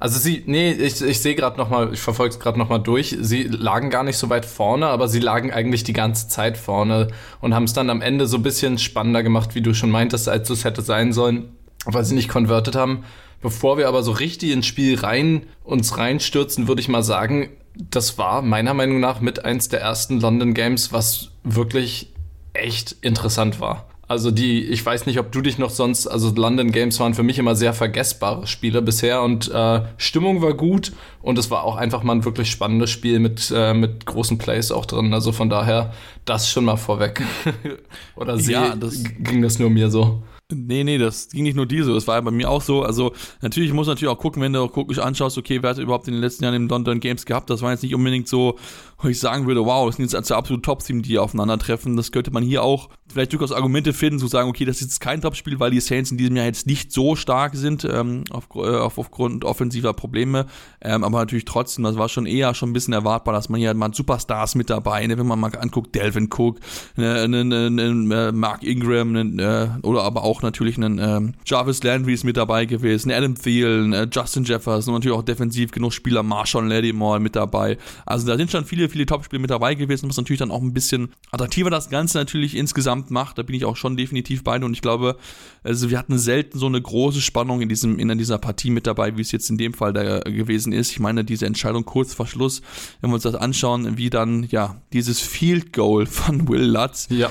Also sie, nee, ich, ich sehe gerade noch mal, ich verfolge es gerade noch mal durch. Sie lagen gar nicht so weit vorne, aber sie lagen eigentlich die ganze Zeit vorne und haben es dann am Ende so ein bisschen spannender gemacht, wie du schon meintest, als es hätte sein sollen, weil sie nicht konvertet haben. Bevor wir aber so richtig ins Spiel rein uns reinstürzen, würde ich mal sagen, das war meiner Meinung nach mit eins der ersten London Games, was wirklich echt interessant war. Also die, ich weiß nicht, ob du dich noch sonst, also London Games waren für mich immer sehr vergessbare Spiele bisher und äh, Stimmung war gut und es war auch einfach mal ein wirklich spannendes Spiel mit, äh, mit großen Plays auch drin. Also von daher, das schon mal vorweg. Oder sie, ja, das ging das nur mir so? Nee, nee, das ging nicht nur dir so, das war ja bei mir auch so. Also natürlich muss natürlich auch gucken, wenn du gucklich anschaust, okay, wer hat überhaupt in den letzten Jahren im London Games gehabt. Das war jetzt nicht unbedingt so, wo ich sagen würde, wow, das sind jetzt also absolut Top-Team, die aufeinandertreffen. Das könnte man hier auch vielleicht durchaus Argumente finden, zu sagen, okay, das ist jetzt kein Top-Spiel, weil die Saints in diesem Jahr jetzt nicht so stark sind, ähm, auf, äh, auf, aufgrund offensiver Probleme. Ähm, aber natürlich trotzdem, das war schon eher schon ein bisschen erwartbar, dass man hier mal Superstars mit dabei, ne, wenn man mal anguckt, Delvin Cook, ne, ne, ne, ne, Mark Ingram, ne, äh, oder aber auch auch natürlich einen ähm, Jarvis Landry ist mit dabei gewesen, Adam Thielen, äh, Justin Jefferson und natürlich auch defensiv genug Spieler, Marshawn Lattimore mit dabei. Also da sind schon viele, viele Top-Spiele mit dabei gewesen, was natürlich dann auch ein bisschen attraktiver das Ganze natürlich insgesamt macht. Da bin ich auch schon definitiv bei und ich glaube, also wir hatten selten so eine große Spannung in diesem in dieser Partie mit dabei, wie es jetzt in dem Fall da gewesen ist. Ich meine, diese Entscheidung kurz vor Schluss, wenn wir uns das anschauen, wie dann ja dieses Field Goal von Will Lutz ja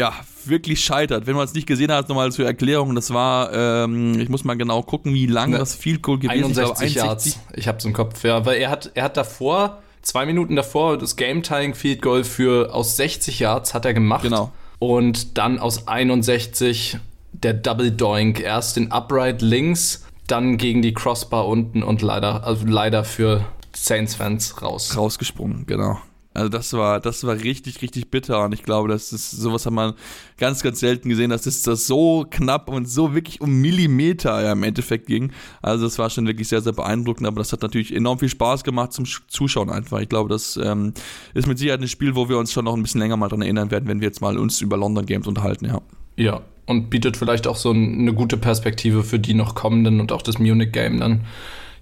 ja, wirklich scheitert. Wenn man es nicht gesehen hat, nochmal zur Erklärung, das war, ähm, ich muss mal genau gucken, wie lang ne, das Field Goal gewesen ist. 61 Yards, ich hab's im Kopf, ja, weil er hat, er hat davor, zwei Minuten davor, das Game-Tying Field Goal für aus 60 Yards hat er gemacht. Genau. Und dann aus 61 der Double Doink, erst den Upright links, dann gegen die Crossbar unten und leider, also leider für Saints-Fans raus. Rausgesprungen, genau. Also das war, das war richtig, richtig bitter und ich glaube, das ist, sowas hat man ganz, ganz selten gesehen, dass es das so knapp und so wirklich um Millimeter ja, im Endeffekt ging. Also das war schon wirklich sehr, sehr beeindruckend, aber das hat natürlich enorm viel Spaß gemacht zum Zuschauen einfach. Ich glaube, das ähm, ist mit Sicherheit ein Spiel, wo wir uns schon noch ein bisschen länger mal dran erinnern werden, wenn wir jetzt mal uns über London Games unterhalten, ja. Ja, und bietet vielleicht auch so eine gute Perspektive für die noch kommenden und auch das Munich Game dann.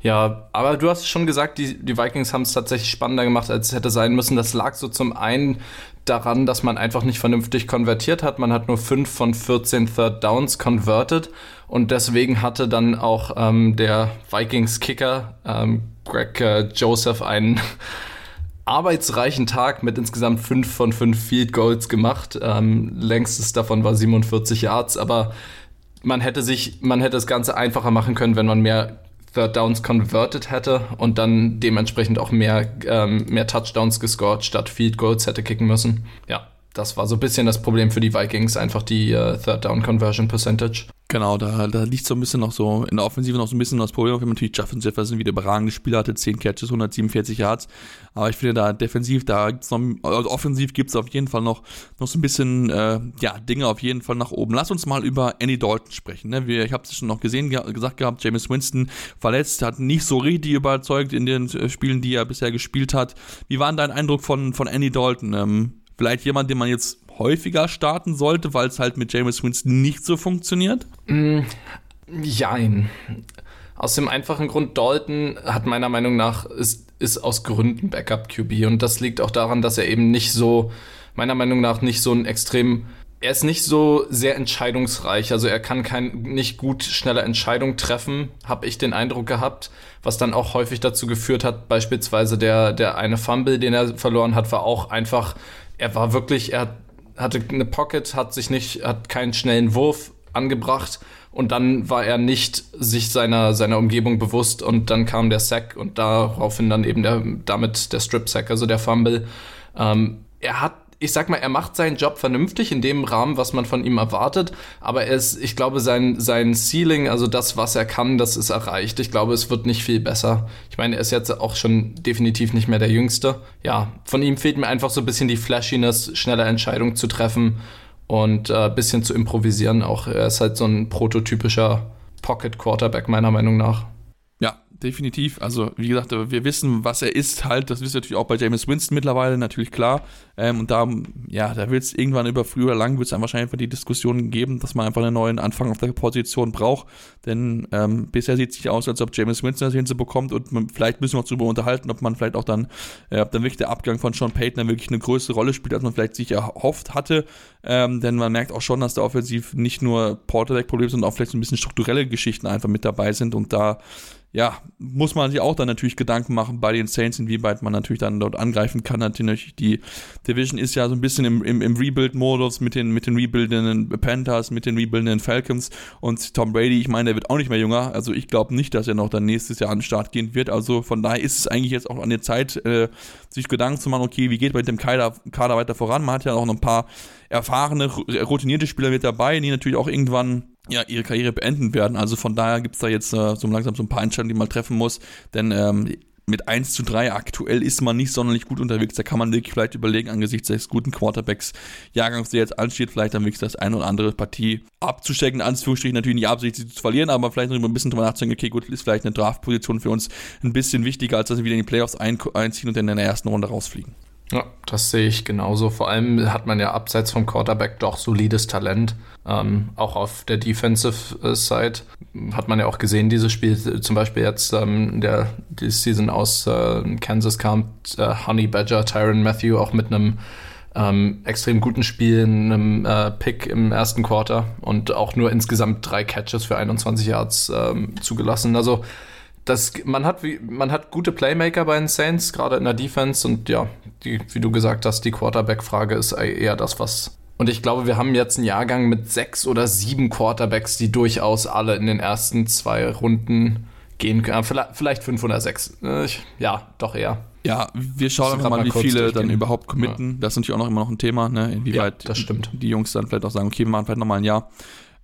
Ja, aber du hast schon gesagt, die, die Vikings haben es tatsächlich spannender gemacht, als es hätte sein müssen. Das lag so zum einen daran, dass man einfach nicht vernünftig konvertiert hat. Man hat nur 5 von 14 Third Downs converted und deswegen hatte dann auch ähm, der Vikings-Kicker ähm, Greg äh, Joseph einen arbeitsreichen Tag mit insgesamt 5 von 5 Field Goals gemacht. Ähm, längstes davon war 47 Yards, aber man hätte sich, man hätte das Ganze einfacher machen können, wenn man mehr Third Downs converted hätte und dann dementsprechend auch mehr, ähm, mehr Touchdowns gescored statt Field Goals hätte kicken müssen. Ja, das war so ein bisschen das Problem für die Vikings, einfach die äh, Third Down Conversion Percentage. Genau, da, da liegt so ein bisschen noch so, in der Offensive noch so ein bisschen das Problem, wenn man natürlich Justin Jefferson wieder überragende Spieler hatte, 10 Catches, 147 Yards. Aber ich finde da defensiv, da gibt's noch, also offensiv gibt's auf jeden Fall noch, noch so ein bisschen, äh, ja, Dinge auf jeden Fall nach oben. Lass uns mal über Andy Dalton sprechen. Ne? Wir, ich habe es schon noch gesehen, ge gesagt gehabt, James Winston verletzt, hat nicht so richtig überzeugt in den äh, Spielen, die er bisher gespielt hat. Wie war denn dein Eindruck von, von Andy Dalton? Ähm, vielleicht jemand, den man jetzt häufiger starten sollte, weil es halt mit James Winston nicht so funktioniert? Mm, jein. Aus dem einfachen Grund, Dalton hat meiner Meinung nach, ist, ist aus Gründen Backup-QB und das liegt auch daran, dass er eben nicht so, meiner Meinung nach nicht so ein extrem er ist nicht so sehr entscheidungsreich, also er kann kein nicht gut schnelle Entscheidung treffen, habe ich den Eindruck gehabt, was dann auch häufig dazu geführt hat, beispielsweise der der eine Fumble, den er verloren hat, war auch einfach, er war wirklich, er hatte eine Pocket, hat sich nicht, hat keinen schnellen Wurf angebracht. Und dann war er nicht sich seiner, seiner Umgebung bewusst und dann kam der Sack und daraufhin dann eben der, damit der Strip Sack, also der Fumble. Ähm, er hat ich sag mal, er macht seinen Job vernünftig in dem Rahmen, was man von ihm erwartet, aber er ist, ich glaube, sein, sein Ceiling, also das, was er kann, das ist erreicht. Ich glaube, es wird nicht viel besser. Ich meine, er ist jetzt auch schon definitiv nicht mehr der Jüngste. Ja, von ihm fehlt mir einfach so ein bisschen die Flashiness, schnelle Entscheidungen zu treffen und äh, bisschen zu improvisieren auch. Er ist halt so ein prototypischer Pocket Quarterback, meiner Meinung nach definitiv. Also, wie gesagt, wir wissen, was er ist halt. Das wisst ihr natürlich auch bei James Winston mittlerweile, natürlich klar. Ähm, und da, ja, da wird es irgendwann über früh oder lang, wird es dann wahrscheinlich die Diskussion geben, dass man einfach einen neuen Anfang auf der Position braucht. Denn ähm, bisher sieht es nicht aus, als ob James Winston das hinzubekommt. Und man, vielleicht müssen wir uns darüber unterhalten, ob man vielleicht auch dann, äh, ob dann wirklich der Abgang von Sean Payton dann wirklich eine größere Rolle spielt, als man vielleicht sich erhofft hatte. Ähm, denn man merkt auch schon, dass da offensiv nicht nur Quarterback-Probleme, sondern auch vielleicht so ein bisschen strukturelle Geschichten einfach mit dabei sind. Und da ja, muss man sich auch dann natürlich Gedanken machen bei den Saints, inwieweit man natürlich dann dort angreifen kann. Natürlich, die Division ist ja so ein bisschen im, im, im Rebuild-Modus mit den, mit den rebuildenden Panthers, mit den rebuildenden Falcons und Tom Brady, ich meine, der wird auch nicht mehr jünger. Also ich glaube nicht, dass er noch dann nächstes Jahr an den Start gehen wird. Also von daher ist es eigentlich jetzt auch an der Zeit, äh, sich Gedanken zu machen, okay, wie geht bei dem Kader, Kader weiter voran? Man hat ja auch noch ein paar erfahrene, routinierte Spieler mit dabei, die natürlich auch irgendwann ja, ihre Karriere beenden werden. Also von daher gibt es da jetzt äh, so langsam so ein paar Entscheidungen, die man treffen muss. Denn ähm, mit 1 zu 3 aktuell ist man nicht sonderlich gut unterwegs. Da kann man wirklich vielleicht überlegen, angesichts des guten Quarterbacks-Jahrgangs, der jetzt ansteht, vielleicht dann wirklich das eine oder andere Partie abzustecken. Anführungsstrichen natürlich nicht Absicht, sie zu verlieren, aber vielleicht noch ein bisschen drüber nachzudenken, okay, gut, ist vielleicht eine Draftposition für uns ein bisschen wichtiger, als dass wir wieder in die Playoffs einziehen und dann in der ersten Runde rausfliegen. Ja, das sehe ich genauso. Vor allem hat man ja abseits vom Quarterback doch solides Talent. Ähm, auch auf der Defensive äh, Side hat man ja auch gesehen, dieses Spiel, zum Beispiel jetzt ähm, der die Season aus äh, Kansas kam, äh, Honey Badger, Tyron Matthew auch mit einem ähm, extrem guten Spiel, einem äh, Pick im ersten Quarter und auch nur insgesamt drei Catches für 21 Yards ähm, zugelassen. Also das, man, hat, man hat gute Playmaker bei den Saints, gerade in der Defense. Und ja, die, wie du gesagt hast, die Quarterback-Frage ist eher das, was. Und ich glaube, wir haben jetzt einen Jahrgang mit sechs oder sieben Quarterbacks, die durchaus alle in den ersten zwei Runden gehen können. Vielleicht, fünf oder sechs. Äh, ja, doch eher. Ja, wir schauen einfach mal, wie viele dann überhaupt committen. Ja. Das ist natürlich auch noch immer noch ein Thema, ne? inwieweit ja, die Jungs dann vielleicht auch sagen, okay, wir machen vielleicht nochmal ein Jahr.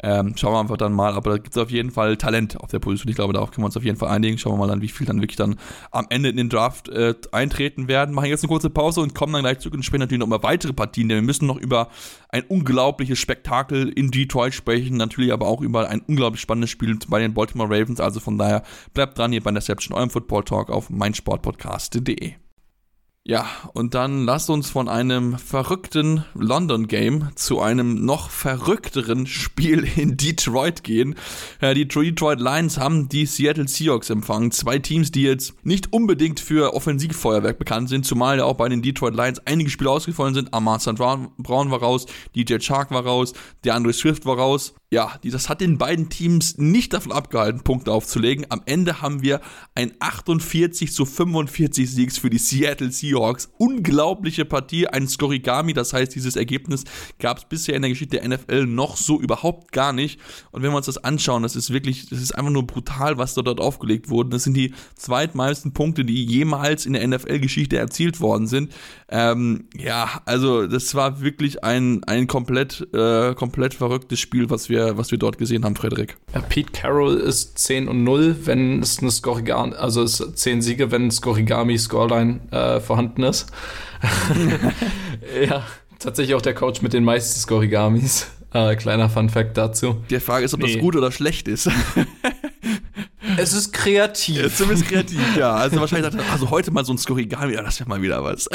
Ähm, schauen wir einfach dann mal, aber da gibt es auf jeden Fall Talent auf der Position. Ich glaube, darauf können wir uns auf jeden Fall einigen. Schauen wir mal dann, wie viel dann wirklich dann am Ende in den Draft äh, eintreten werden. Machen jetzt eine kurze Pause und kommen dann gleich zurück und sprechen natürlich noch über weitere Partien, denn wir müssen noch über ein unglaubliches Spektakel in Detroit sprechen, natürlich aber auch über ein unglaublich spannendes Spiel bei den Baltimore Ravens. Also von daher bleibt dran hier bei Interception, eurem Football Talk auf meinsportpodcast.de. Ja, und dann lasst uns von einem verrückten London Game zu einem noch verrückteren Spiel in Detroit gehen. Die Detroit Lions haben die Seattle Seahawks empfangen. Zwei Teams, die jetzt nicht unbedingt für Offensivfeuerwerk bekannt sind, zumal ja auch bei den Detroit Lions einige Spiele ausgefallen sind. Amar St. Brown war raus, DJ Chark war raus, der Andre Swift war raus ja, das hat den beiden Teams nicht davon abgehalten, Punkte aufzulegen. Am Ende haben wir ein 48 zu 45 Siegs für die Seattle Seahawks. Unglaubliche Partie, ein Skorigami. Das heißt, dieses Ergebnis gab es bisher in der Geschichte der NFL noch so überhaupt gar nicht. Und wenn wir uns das anschauen, das ist wirklich, das ist einfach nur brutal, was dort aufgelegt wurde. Das sind die zweitmeisten Punkte, die jemals in der NFL-Geschichte erzielt worden sind. Ähm, ja, also das war wirklich ein, ein komplett, äh, komplett verrücktes Spiel, was wir was wir dort gesehen haben, Frederik. Ja, Pete Carroll ist 10 und 0, wenn es eine Skorigami, also es 10 Siege, wenn Skorigami Scoreline äh, vorhanden ist. ja, tatsächlich auch der Coach mit den meisten Skorigamis. Äh, kleiner Fun Fact dazu. Die Frage ist, ob nee. das gut oder schlecht ist. es ist kreativ. Ja, zumindest kreativ, ja. Also wahrscheinlich sagt er, also heute mal so ein Skorigami, ja, das wäre mal wieder was.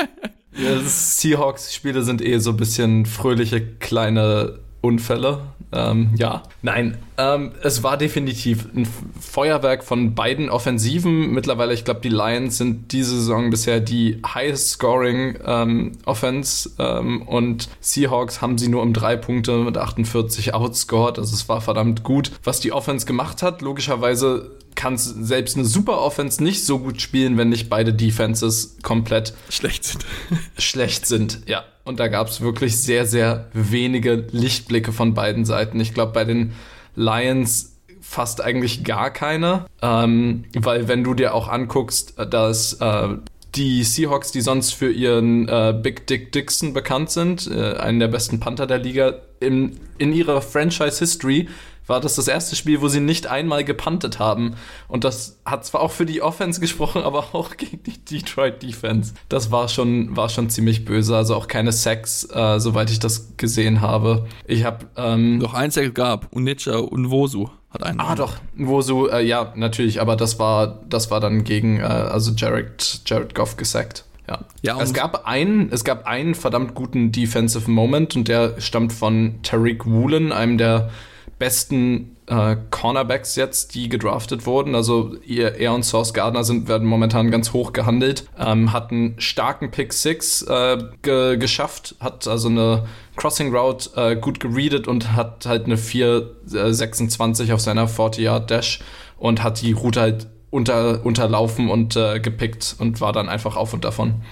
ja, Seahawks-Spiele sind eh so ein bisschen fröhliche kleine Unfälle. Ähm, ja, nein, ähm, es war definitiv ein Feuerwerk von beiden Offensiven. Mittlerweile, ich glaube, die Lions sind diese Saison bisher die highest scoring ähm, Offense ähm, und Seahawks haben sie nur um drei Punkte mit 48 outscored. Also es war verdammt gut, was die Offense gemacht hat. Logischerweise kann selbst eine super Offense nicht so gut spielen, wenn nicht beide Defenses komplett schlecht sind. schlecht sind, ja. Und da gab es wirklich sehr, sehr wenige Lichtblicke von beiden Seiten. Ich glaube, bei den Lions fast eigentlich gar keine, ähm, weil wenn du dir auch anguckst, dass äh, die Seahawks, die sonst für ihren äh, Big Dick Dixon bekannt sind, äh, einen der besten Panther der Liga, in, in ihrer Franchise-History war das das erste Spiel, wo sie nicht einmal gepantet haben. Und das hat zwar auch für die Offense gesprochen, aber auch gegen die Detroit Defense. Das war schon, war schon ziemlich böse. Also auch keine Sacks, äh, soweit ich das gesehen habe. Ich habe ähm, Doch ein Sack gab. Unitscha und Wosu hat einen. Ah, doch, Wosu, äh, ja, natürlich, aber das war, das war dann gegen, äh, also Jared, Jared Goff gesackt. Ja. Ja, es gab einen, es gab einen verdammt guten Defensive Moment und der stammt von Tariq Woolen, einem der besten äh, Cornerbacks jetzt, die gedraftet wurden. Also er, er und Source Gardner sind, werden momentan ganz hoch gehandelt. Ähm, hat einen starken Pick 6 äh, ge geschafft, hat also eine Crossing Route äh, gut gereadet und hat halt eine 4,26 auf seiner 40-Yard-Dash und hat die Route halt unter, unterlaufen und äh, gepickt und war dann einfach auf und davon.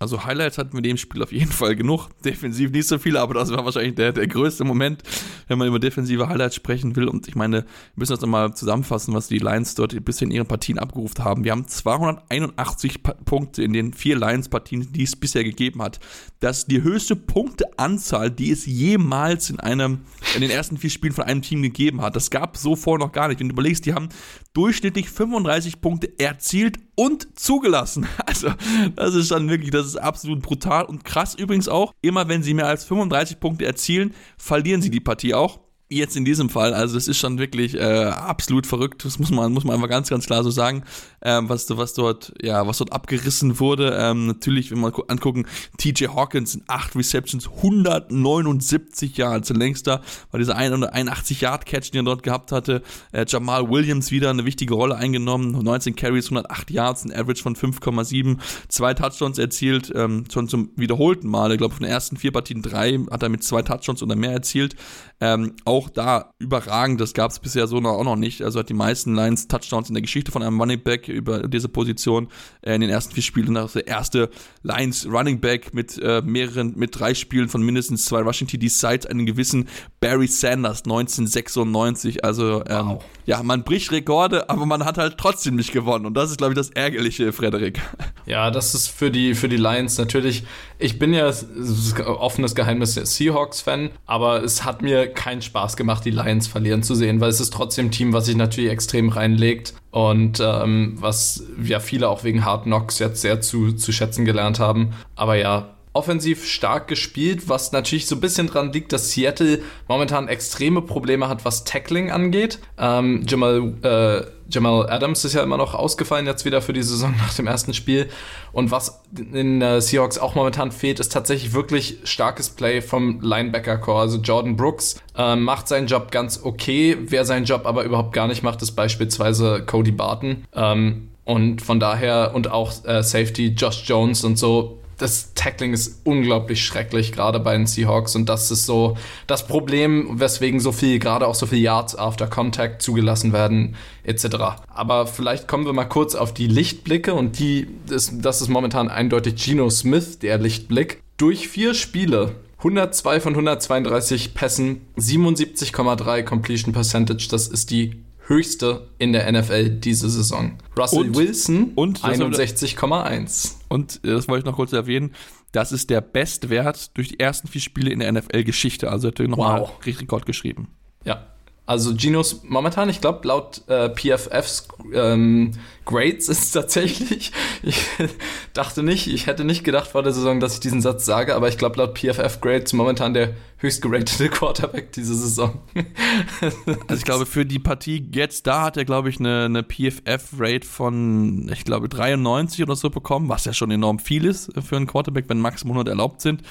Also Highlights hatten wir in dem Spiel auf jeden Fall genug. Defensiv nicht so viele, aber das war wahrscheinlich der, der größte Moment, wenn man über defensive Highlights sprechen will. Und ich meine, wir müssen das nochmal zusammenfassen, was die Lions dort bisher in ihren Partien abgerufen haben. Wir haben 281 Pa- Punkte in den vier Lions-Partien, die es bisher gegeben hat. Das ist die höchste Punkteanzahl, die es jemals in einem, in den ersten vier Spielen von einem Team gegeben hat. Das gab so vorher noch gar nicht. Wenn du überlegst, die haben durchschnittlich 35 Punkte erzielt und zugelassen. Also, das ist schon wirklich, das ist absolut brutal und krass übrigens auch. Immer wenn sie mehr als 35 Punkte erzielen, verlieren sie die Partie auch. Jetzt in diesem Fall, also das ist schon wirklich äh, absolut verrückt. Das muss man, muss man einfach ganz, ganz klar so sagen, ähm, was, was dort, ja, was dort abgerissen wurde. Ähm, natürlich, wenn wir gu- angucken, TJ Hawkins in 8 Receptions, 179 Yards. Längster war dieser 81 Yard Catch, den er dort gehabt hatte. Äh, Jamal Williams wieder eine wichtige Rolle eingenommen. 19 Carries, 108 Yards, ein Average von 5,7. Zwei Touchdowns erzielt, ähm, schon zum wiederholten Mal. Ich glaube, von den ersten vier Partien drei hat er mit zwei Touchdowns oder mehr erzielt. Ähm, auch da überragend, das gab es bisher so noch, auch noch nicht. Also hat die meisten Lions Touchdowns in der Geschichte von einem Running Back über diese Position äh, in den ersten vier Spielen. Das der erste Lions Running Back mit äh, mehreren, mit drei Spielen von mindestens zwei Rushing TDs seit einem gewissen Barry Sanders 1996. Also ähm, Wow. ja, man bricht Rekorde, aber man hat halt trotzdem nicht gewonnen. Und das ist, glaube ich, das Ärgerliche, Frederik. Ja, das ist für die, für die Lions natürlich. Ich bin ja offenes Geheimnis der Seahawks-Fan, aber es hat mir keinen Spaß gemacht, die Lions verlieren zu sehen, weil es ist trotzdem ein Team, was sich natürlich extrem reinlegt und ähm, was ja viele auch wegen Hard Knocks jetzt sehr zu, zu schätzen gelernt haben. Aber ja, offensiv stark gespielt, was natürlich so ein bisschen dran liegt, dass Seattle momentan extreme Probleme hat, was Tackling angeht. Ähm, Jamal, äh, Jamal Adams ist ja immer noch ausgefallen jetzt wieder für die Saison nach dem ersten Spiel. Und was in äh, Seahawks auch momentan fehlt, ist tatsächlich wirklich starkes Play vom Linebacker-Core. Also Jordan Brooks äh, macht seinen Job ganz okay. Wer seinen Job aber überhaupt gar nicht macht, ist beispielsweise Cody Barton. Ähm, und von daher und auch äh, Safety Josh Jones und so das Tackling ist unglaublich schrecklich, gerade bei den Seahawks. Und das ist so das Problem, weswegen so viel, gerade auch so viel Yards after Contact zugelassen werden, etc. Aber vielleicht kommen wir mal kurz auf die Lichtblicke und die, ist, das ist momentan eindeutig Geno Smith, der Lichtblick. Durch vier Spiele 102 von 132 Pässen, 77,3 Completion Percentage, das ist die höchste in der NFL diese Saison. Russell Und- Wilson und- das- 61,1. Und äh, das wollte ich noch kurz erwähnen. Das ist der Bestwert durch die ersten vier Spiele in der NFL-Geschichte. Also hat er nochmal Wow. Rekord geschrieben. Ja. Also Genos momentan, ich glaube, laut äh, PFFs ähm, Grades ist tatsächlich, ich dachte nicht, ich hätte nicht gedacht vor der Saison, dass ich diesen Satz sage, aber ich glaube, laut PFF Grades momentan der höchst geratete Quarterback diese Saison. Also ich glaube, für die Partie jetzt da hat er, glaube ich, eine, eine PFF-Rate von, ich glaube, 93 oder so bekommen, was ja schon enorm viel ist für einen Quarterback, wenn maximal 100 erlaubt sind.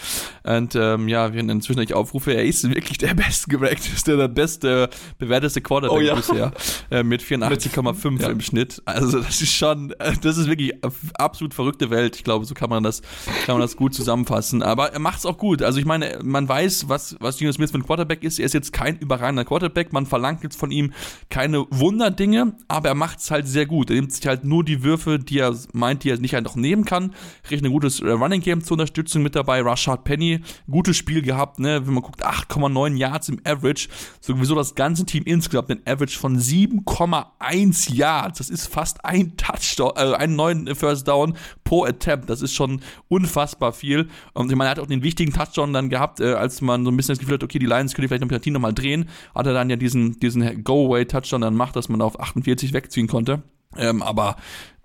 Und ähm, ja, wir inzwischen ich aufrufe, er ist wirklich der best gerankte, der beste, bewerteste Quarterback Oh ja. bisher, äh, mit 84,5 Ja. im Schnitt. Also das ist schon, äh, das ist wirklich absolut verrückte Welt. Ich glaube, so kann man das, kann man das gut zusammenfassen. Aber er macht es auch gut. Also ich meine, man weiß, was, was Geno Smith für ein Quarterback ist. Er ist jetzt kein überragender Quarterback. Man verlangt jetzt von ihm keine Wunderdinge, aber er macht es halt sehr gut. Er nimmt sich halt nur die Würfe, die er meint, die er nicht einfach nehmen kann. Kriegt ein gutes äh, Running Game zur Unterstützung mit dabei. Rashad Penny, gutes Spiel gehabt, ne? Wenn man guckt, 8,9 Yards im Average. Sowieso das ganze Team insgesamt einen Average von 7,1 Yards. Das ist fast ein Touchdown, äh, einen neuen First Down pro Attempt. Das ist schon unfassbar viel. Und ich meine, er hat auch den wichtigen Touchdown dann gehabt, äh, als man so ein bisschen das Gefühl hat, okay, die Lions können vielleicht noch Partie nochmal drehen, hat er dann ja diesen, diesen Go-Away-Touchdown dann macht, dass man auf 48 wegziehen konnte. Ähm, aber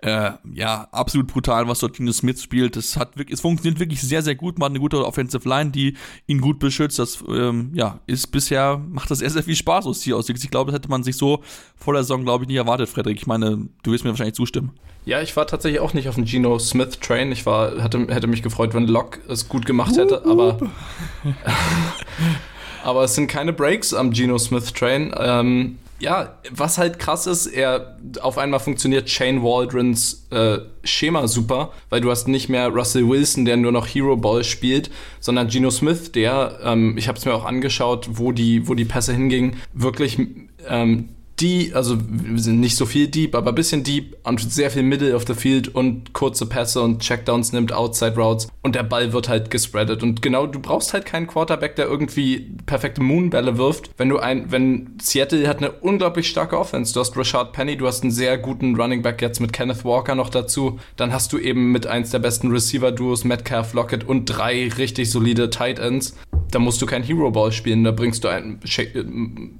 äh, ja, absolut brutal, was dort Gino Smith spielt. Das hat wirklich, es funktioniert wirklich sehr, sehr gut. Man hat eine gute Offensive Line, die ihn gut beschützt. Das ähm, ja, ist bisher, macht das sehr, sehr viel Spaß aus hier aus. Ich glaube, das hätte man sich so vor der Saison, glaube ich, nicht erwartet, Frederik. Ich meine, du wirst mir wahrscheinlich zustimmen. Ja, ich war tatsächlich auch nicht auf dem Gino Smith Train. Ich war, hatte, hätte mich gefreut, wenn Locke es gut gemacht hätte, aber. aber es sind keine Breaks am Gino Smith Train. Ähm, ja, was halt krass ist, er auf einmal funktioniert Shane Waldrons äh, Schema super, weil du hast nicht mehr Russell Wilson, der nur noch Hero Ball spielt, sondern Geno Smith, der, ähm, ich habe es mir auch angeschaut, wo die, wo die Pässe hingingen, wirklich ähm, die, also wir sind nicht so viel Deep, aber ein bisschen Deep und sehr viel Middle of the Field und kurze Pässe und Checkdowns nimmt, Outside Routes und der Ball wird halt gespreadet. Und genau, du brauchst halt keinen Quarterback, der irgendwie perfekte Moonbälle wirft. Wenn du ein, wenn Seattle hat eine unglaublich starke Offense. Du hast Rashad Penny, du hast einen sehr guten Running Back jetzt mit Kenneth Walker noch dazu. Dann hast du eben mit eins der besten Receiver-Duos Metcalf, Lockett und drei richtig solide Tight Ends. Da musst du kein Hero Ball spielen, da bringst du ein,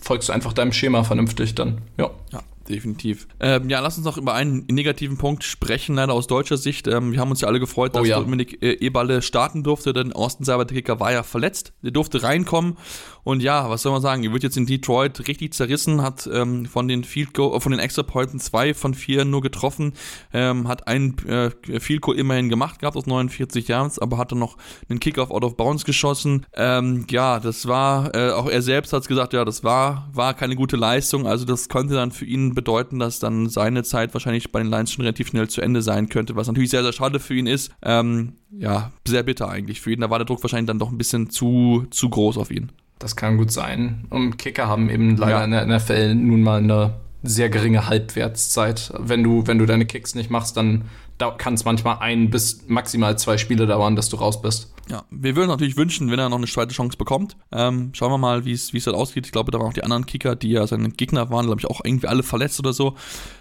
folgst du einfach deinem Schema vernünftig dann. Ja. Ja, definitiv. Ähm, ja, lass uns noch über einen negativen Punkt sprechen, leider aus deutscher Sicht. Ähm, wir haben uns ja alle gefreut, oh dass oh, ja. Dominik äh, Eberle starten durfte, denn Austin Cyberkicker war ja verletzt. Der durfte reinkommen und ja, was soll man sagen? Er wird jetzt in Detroit richtig zerrissen, hat ähm, von den Field Goal, von den Extra Pointen zwei von vier nur getroffen, ähm, hat einen äh, Field Goal immerhin gemacht gehabt aus 49 Yards, aber hat dann noch einen Kickoff out of bounds geschossen. Ähm, ja, das war, äh, auch er selbst hat gesagt, ja, das war, war keine gute Leistung. Also das könnte dann für ihn bedeuten, dass dann seine Zeit wahrscheinlich bei den Lions schon relativ schnell zu Ende sein könnte, was natürlich sehr, sehr schade für ihn ist. Ähm, ja, sehr bitter eigentlich für ihn. Da war der Druck wahrscheinlich dann doch ein bisschen zu, zu groß auf ihn. Das kann gut sein. Und Kicker haben eben leider ja. in der NFL nun mal eine sehr geringe Halbwertszeit. Wenn du, wenn du deine Kicks nicht machst, dann kann es manchmal ein bis maximal zwei Spiele dauern, dass du raus bist. Ja, wir würden natürlich wünschen, wenn er noch eine zweite Chance bekommt. Ähm, schauen wir mal, wie es dort ausgeht. Ich glaube, da waren auch die anderen Kicker, die ja seine Gegner waren, glaube ich, auch irgendwie alle verletzt oder so.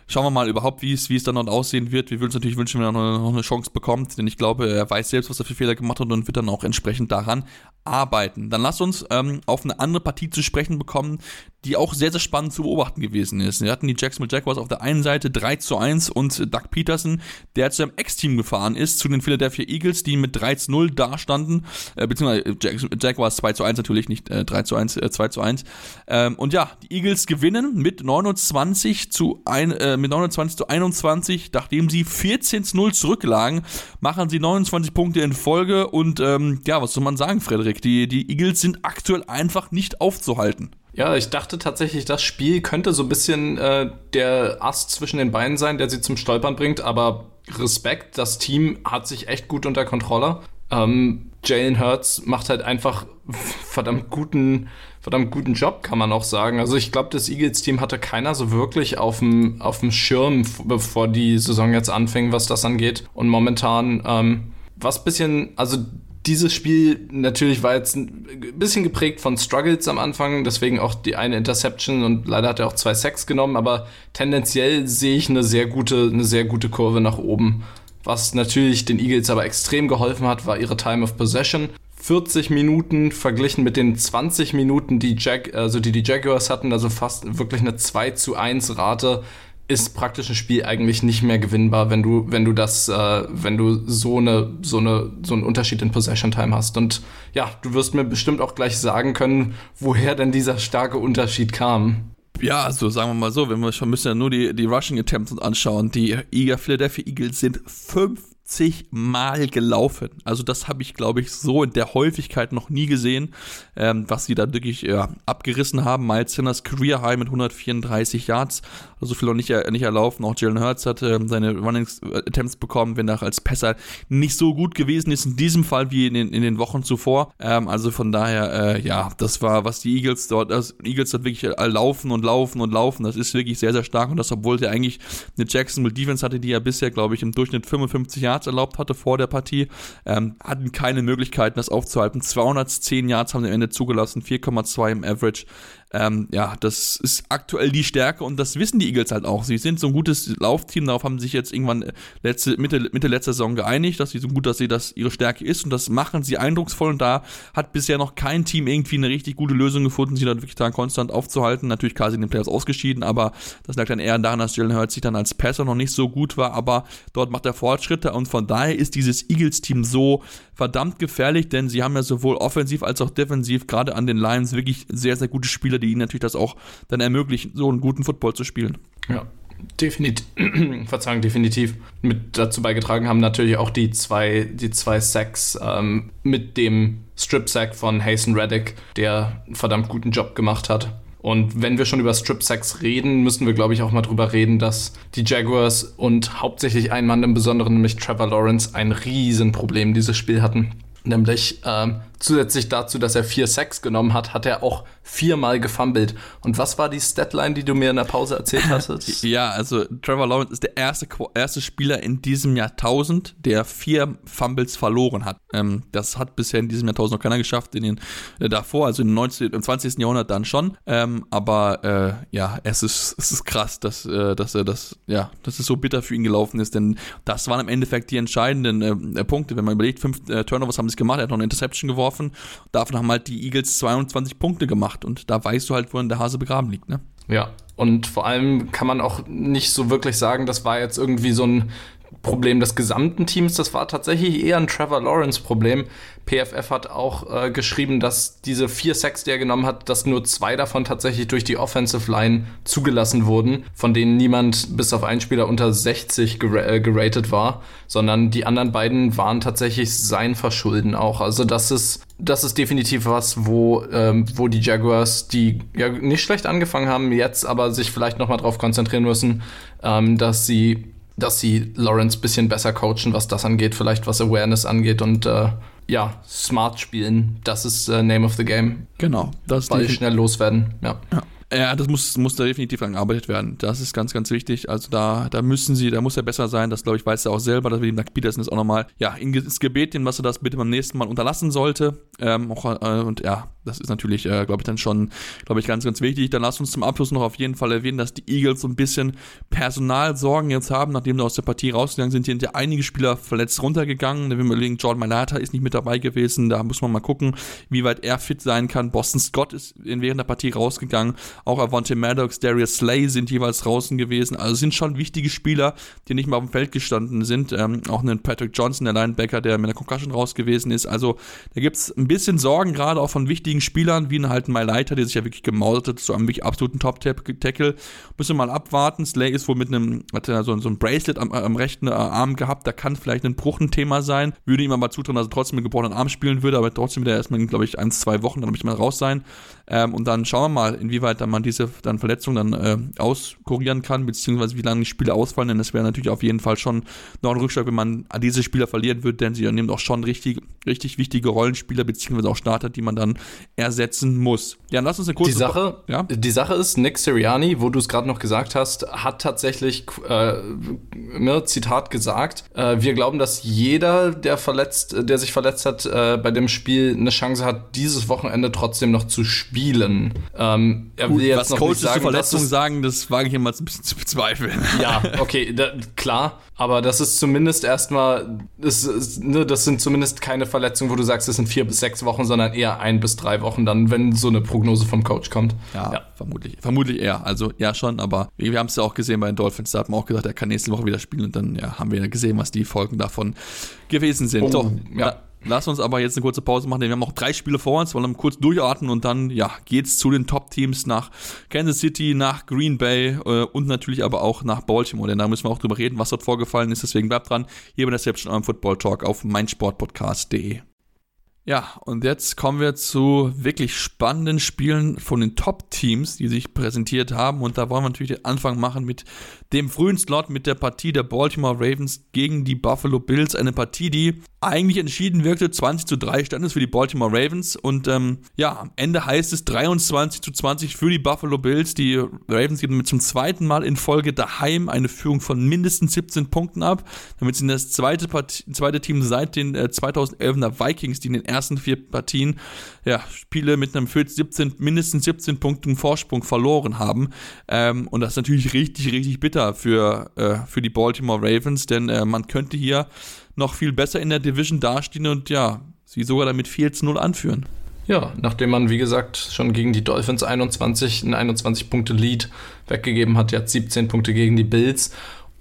Schauen wir mal überhaupt, wie es, es dann dort aussehen wird. Wir würden uns natürlich wünschen, wenn er noch eine, noch eine Chance bekommt, denn ich glaube, er weiß selbst, was er für Fehler gemacht hat und wird dann auch entsprechend daran arbeiten. Dann lasst uns ähm, auf eine andere Partie zu sprechen bekommen, die auch sehr, sehr spannend zu beobachten gewesen ist. Wir hatten die Jacksonville Jaguars auf der einen Seite 3 zu 1 und Doug Peterson, der zu seinem Ex-Team gefahren ist, zu den Philadelphia Eagles, die mit 3 zu 0 dastanden, äh, beziehungsweise Jaguars 2 zu 1 natürlich, nicht äh, 3 zu 1, äh, 2 zu 1. Ähm, und ja, die Eagles gewinnen mit 29 zu, ein, äh, mit 29 zu 21, nachdem sie 14 zu 0 zurücklagen, machen sie 29 Punkte in Folge und ähm, ja, was soll man sagen, Frederik? Die, die Eagles sind aktuell einfach nicht aufzuhalten. Ja, ich dachte tatsächlich, das Spiel könnte so ein bisschen äh, der Ast zwischen den Beinen sein, der sie zum Stolpern bringt, aber Respekt, das Team hat sich echt gut unter Kontrolle. Ähm, Jalen Hurts macht halt einfach verdammt guten, verdammt guten Job, kann man auch sagen. Also ich glaube, das Eagles-Team hatte keiner so wirklich auf dem Schirm, bevor die Saison jetzt anfing, was das angeht. Und momentan, ähm, was bisschen, also dieses Spiel natürlich war jetzt ein bisschen geprägt von Struggles am Anfang, deswegen auch die eine Interception und leider hat er auch zwei Sacks genommen, aber tendenziell sehe ich eine sehr gute, eine sehr gute Kurve nach oben. Was natürlich den Eagles aber extrem geholfen hat, war ihre Time of Possession. 40 Minuten verglichen mit den 20 Minuten, die, Jag also die die Jaguars hatten, also fast wirklich eine 2 zu 1 Rate ist praktisch ein Spiel eigentlich nicht mehr gewinnbar, wenn du, wenn du das, äh, wenn du so eine, so eine, so einen Unterschied in Possession Time hast. Und ja, du wirst mir bestimmt auch gleich sagen können, woher denn dieser starke Unterschied kam. Ja, also sagen wir mal so, wenn wir schon müssen ja nur die, die Rushing Attempts anschauen. Die Philadelphia Eagles sind fünf 50 Mal gelaufen. Also das habe ich, glaube ich, so in der Häufigkeit noch nie gesehen, ähm, was sie da wirklich ja, abgerissen haben. Miles Sanders Career High mit 134 Yards, also viel noch nicht, nicht erlaufen. Auch Jalen Hurts hat äh, seine Running Attempts bekommen, wenn er als Pässer nicht so gut gewesen ist in diesem Fall wie in den, in den Wochen zuvor. Ähm, also von daher, äh, ja, das war, was die Eagles dort, das Eagles dort wirklich äh, laufen und laufen und laufen. Das ist wirklich sehr, sehr stark und das, obwohl sie eigentlich eine Jacksonville Defense hatte, die ja bisher, glaube ich, im Durchschnitt 55 Yards Yards erlaubt hatte vor der Partie, ähm, hatten keine Möglichkeiten, das aufzuhalten. 210 Yards haben sie am Ende zugelassen, 4,2 im Average. Ähm, ja, das ist aktuell die Stärke und das wissen die Eagles halt auch. Sie sind so ein gutes Laufteam, darauf haben sie sich jetzt irgendwann letzte, Mitte, Mitte letzter Saison geeinigt, dass sie so gut, dass sie das ihre Stärke ist und das machen sie eindrucksvoll und da hat bisher noch kein Team irgendwie eine richtig gute Lösung gefunden, sie dann wirklich da konstant aufzuhalten. Natürlich quasi in den Playoffs ausgeschieden, aber das lag dann eher daran, dass Jalen Hurts sich dann als Passer noch nicht so gut war, aber dort macht er Fortschritte und von daher ist dieses Eagles-Team so verdammt gefährlich, denn sie haben ja sowohl offensiv als auch defensiv gerade an den Lions wirklich sehr, sehr gute Spieler, die ihnen natürlich das auch dann ermöglichen, so einen guten Football zu spielen. Ja, definitiv, Verzeihung, definitiv mit dazu beigetragen haben natürlich auch die zwei, die zwei Sacks ähm, mit dem Strip-Sack von Hasten Reddick, der einen verdammt guten Job gemacht hat. Und wenn wir schon über Strip-Sacks reden, müssen wir, glaube ich, auch mal drüber reden, dass die Jaguars und hauptsächlich ein Mann im Besonderen, nämlich Trevor Lawrence, ein Riesenproblem dieses Spiel hatten. Nämlich ähm, zusätzlich dazu, dass er vier Sacks genommen hat, hat er auch viermal gefummelt. Und was war die Statline, die du mir in der Pause erzählt hast? ja, also Trevor Lawrence ist der erste, erste Spieler in diesem Jahrtausend, der vier Fumbles verloren hat. Ähm, das hat bisher in diesem Jahrtausend noch keiner geschafft, in den äh, davor, also im, 19, im 20. Jahrhundert dann schon. Ähm, aber äh, ja, es ist, es ist krass, dass, äh, dass er das, ja, dass es so bitter für ihn gelaufen ist, denn das waren im Endeffekt die entscheidenden äh, Punkte. Wenn man überlegt, fünf äh, Turnovers haben sie gemacht, er hat noch eine Interception geworfen. Davon haben halt die Eagles 22 Punkte gemacht und da weißt du halt, wo der Hase begraben liegt, ne? Ja, und vor allem kann man auch nicht so wirklich sagen, das war jetzt irgendwie so ein Problem des gesamten Teams, das war tatsächlich eher ein Trevor Lawrence-Problem. PFF hat auch äh, geschrieben, dass diese vier Sacks, die er genommen hat, dass nur zwei davon tatsächlich durch die Offensive Line zugelassen wurden, von denen niemand bis auf einen Spieler unter 60 ger äh, geratet war, sondern die anderen beiden waren tatsächlich sein Verschulden auch. Also das ist, das ist definitiv was, wo, ähm, wo die Jaguars, die ja nicht schlecht angefangen haben, jetzt aber sich vielleicht nochmal drauf konzentrieren müssen, ähm, dass sie dass sie Lawrence ein bisschen besser coachen, was das angeht, vielleicht was Awareness angeht und äh, ja, smart spielen. Das ist äh, Name of the Game. Genau. Das Ball schnell loswerden, ja. ja. Ja, das muss, muss da definitiv angearbeitet werden. Das ist ganz, ganz wichtig. Also da, da müssen sie, da muss er besser sein. Das, glaube ich, weiß er auch selber. dass wir dem Doug Peterson ist auch nochmal, ja, ins Gebet nehmen, was er das bitte beim nächsten Mal unterlassen sollte. Ähm, auch, äh, und ja, das ist natürlich, äh, glaube ich, dann schon, glaube ich, ganz, ganz wichtig. Dann lass uns zum Abschluss noch auf jeden Fall erwähnen, dass die Eagles so ein bisschen Personalsorgen jetzt haben, nachdem sie aus der Partie rausgegangen sind. Hier sind ja einige Spieler verletzt runtergegangen. Wenn wir überlegen, Jordan Malata ist nicht mit dabei gewesen. Da muss man mal gucken, wie weit er fit sein kann. Boston Scott ist während der Partie rausgegangen. Auch Avante Maddox, Darius Slay sind jeweils draußen gewesen. Also sind schon wichtige Spieler, die nicht mal auf dem Feld gestanden sind. Ähm, auch einen Patrick Johnson, der Linebacker, der mit einer Concussion raus gewesen ist. Also da gibt es ein bisschen Sorgen, gerade auch von wichtigen Spielern, wie halt My Leiter, der sich ja wirklich gemausert hat, zu einem wirklich absoluten Top-Tackle. Müssen wir mal abwarten. Slay ist wohl mit einem, hat er so, so ein Bracelet am, am rechten äh, Arm gehabt. Da kann vielleicht ein Bruch ein Thema sein. Würde ihm aber zutrauen, dass er trotzdem mit gebrochenen Arm spielen würde, aber trotzdem wieder erstmal, glaube ich, ein, zwei Wochen, dann möchte man raus sein. Ähm, und dann schauen wir mal, inwieweit dann man diese dann Verletzung dann äh, auskurieren kann, beziehungsweise wie lange die Spiele ausfallen, denn es wäre natürlich auf jeden Fall schon noch ein Rückschlag, wenn man diese Spieler verlieren würde, denn sie nehmen auch schon richtig, richtig wichtige Rollenspieler, beziehungsweise auch Starter, die man dann ersetzen muss. Ja, lass uns eine kurze... Die Sache, ja? die Sache ist, Nick Sirianni, wo du es gerade noch gesagt hast, hat tatsächlich, äh, ne, Zitat gesagt, äh, wir glauben, dass jeder, der verletzt, der sich verletzt hat, äh, bei dem Spiel eine Chance hat, dieses Wochenende trotzdem noch zu spielen spielen. Ähm, Gut, was Coaches sagen, zur Verletzung sagen, das wage ich immer ein bisschen zu bezweifeln. Ja, okay, da, klar. Aber das ist zumindest erstmal, das, ne, das sind zumindest keine Verletzungen, wo du sagst, es sind vier bis sechs Wochen, sondern eher ein bis drei Wochen dann, wenn so eine Prognose vom Coach kommt. Ja, ja. vermutlich. Vermutlich eher. Also ja schon, aber wir haben es ja auch gesehen bei den Dolphins, da hat man auch gesagt, er kann nächste Woche wieder spielen und dann ja, haben wir ja gesehen, was die Folgen davon gewesen sind. Oh, Doch, ja. Lass uns aber jetzt eine kurze Pause machen, denn wir haben noch drei Spiele vor uns, wollen kurz durchatmen und dann ja, geht's zu den Top-Teams nach Kansas City, nach Green Bay äh, und natürlich aber auch nach Baltimore, denn da müssen wir auch drüber reden, was dort vorgefallen ist. Deswegen bleibt dran, hier bei der Reception eurem Football Talk auf meinsportpodcast.de. Ja, und jetzt kommen wir zu wirklich spannenden Spielen von den Top-Teams, die sich präsentiert haben. Und da wollen wir natürlich den Anfang machen mit dem frühen Slot, mit der Partie der Baltimore Ravens gegen die Buffalo Bills. Eine Partie, die eigentlich entschieden wirkte. 20 zu 3 stand es für die Baltimore Ravens und ähm, ja, am Ende heißt es 23 zu 20 für die Buffalo Bills. Die Ravens geben mit zum zweiten Mal in Folge daheim eine Führung von mindestens 17 Punkten ab. Damit sind das zweite, Part zweite Team seit den äh, 2011er Vikings, die in den ersten vier Partien ja, Spiele mit einem 17, mindestens 17 Punkten Vorsprung verloren haben. Ähm, und das ist natürlich richtig, richtig bitter für, äh, für die Baltimore Ravens, denn äh, man könnte hier noch viel besser in der Division dastehen und ja, sie sogar damit 4 zu 0 anführen. Ja, nachdem man, wie gesagt, schon gegen die Dolphins 21, ein 21-Punkte-Lead weggegeben hat, jetzt 17 Punkte gegen die Bills.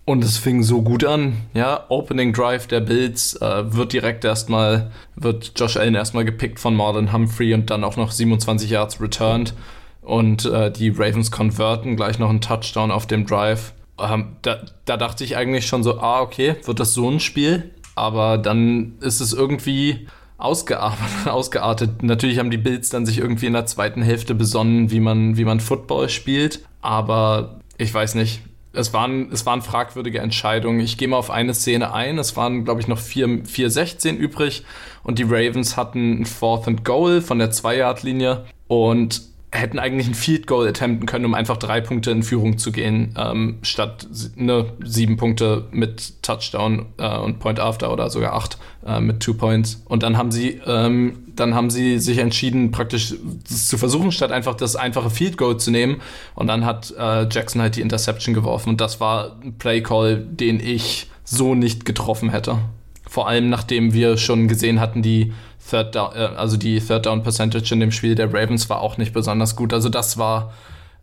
Und es fing so gut an. Ja, Opening Drive der Bills äh, wird direkt erstmal, wird Josh Allen erstmal gepickt von Marlon Humphrey und dann auch noch 27 Yards returned. Und äh, die Ravens konverten gleich noch einen Touchdown auf dem Drive. Ähm, da, da dachte ich eigentlich schon so, ah, okay, wird das so ein Spiel? Aber dann ist es irgendwie ausgeartet. Natürlich haben die Bills dann sich irgendwie in der zweiten Hälfte besonnen, wie man, wie man Football spielt. Aber ich weiß nicht. Es waren, es waren fragwürdige Entscheidungen. Ich gehe mal auf eine Szene ein. Es waren, glaube ich, noch 4-16 übrig und die Ravens hatten ein Fourth and Goal von der 2-Yard-Linie und hätten eigentlich ein Field Goal attempten können, um einfach drei Punkte in Führung zu gehen, ähm, statt ne, sieben Punkte mit Touchdown äh, und Point After oder sogar acht äh, mit Two Points. Und dann haben sie, ähm, dann haben sie sich entschieden, praktisch zu versuchen, statt einfach das einfache Field Goal zu nehmen. Und dann hat äh, Jackson halt die Interception geworfen. Und das war ein Play Call, den ich so nicht getroffen hätte. Vor allem nachdem wir schon gesehen hatten, die Third Down, äh, also die Third Down Percentage in dem Spiel der Ravens war auch nicht besonders gut. Also das war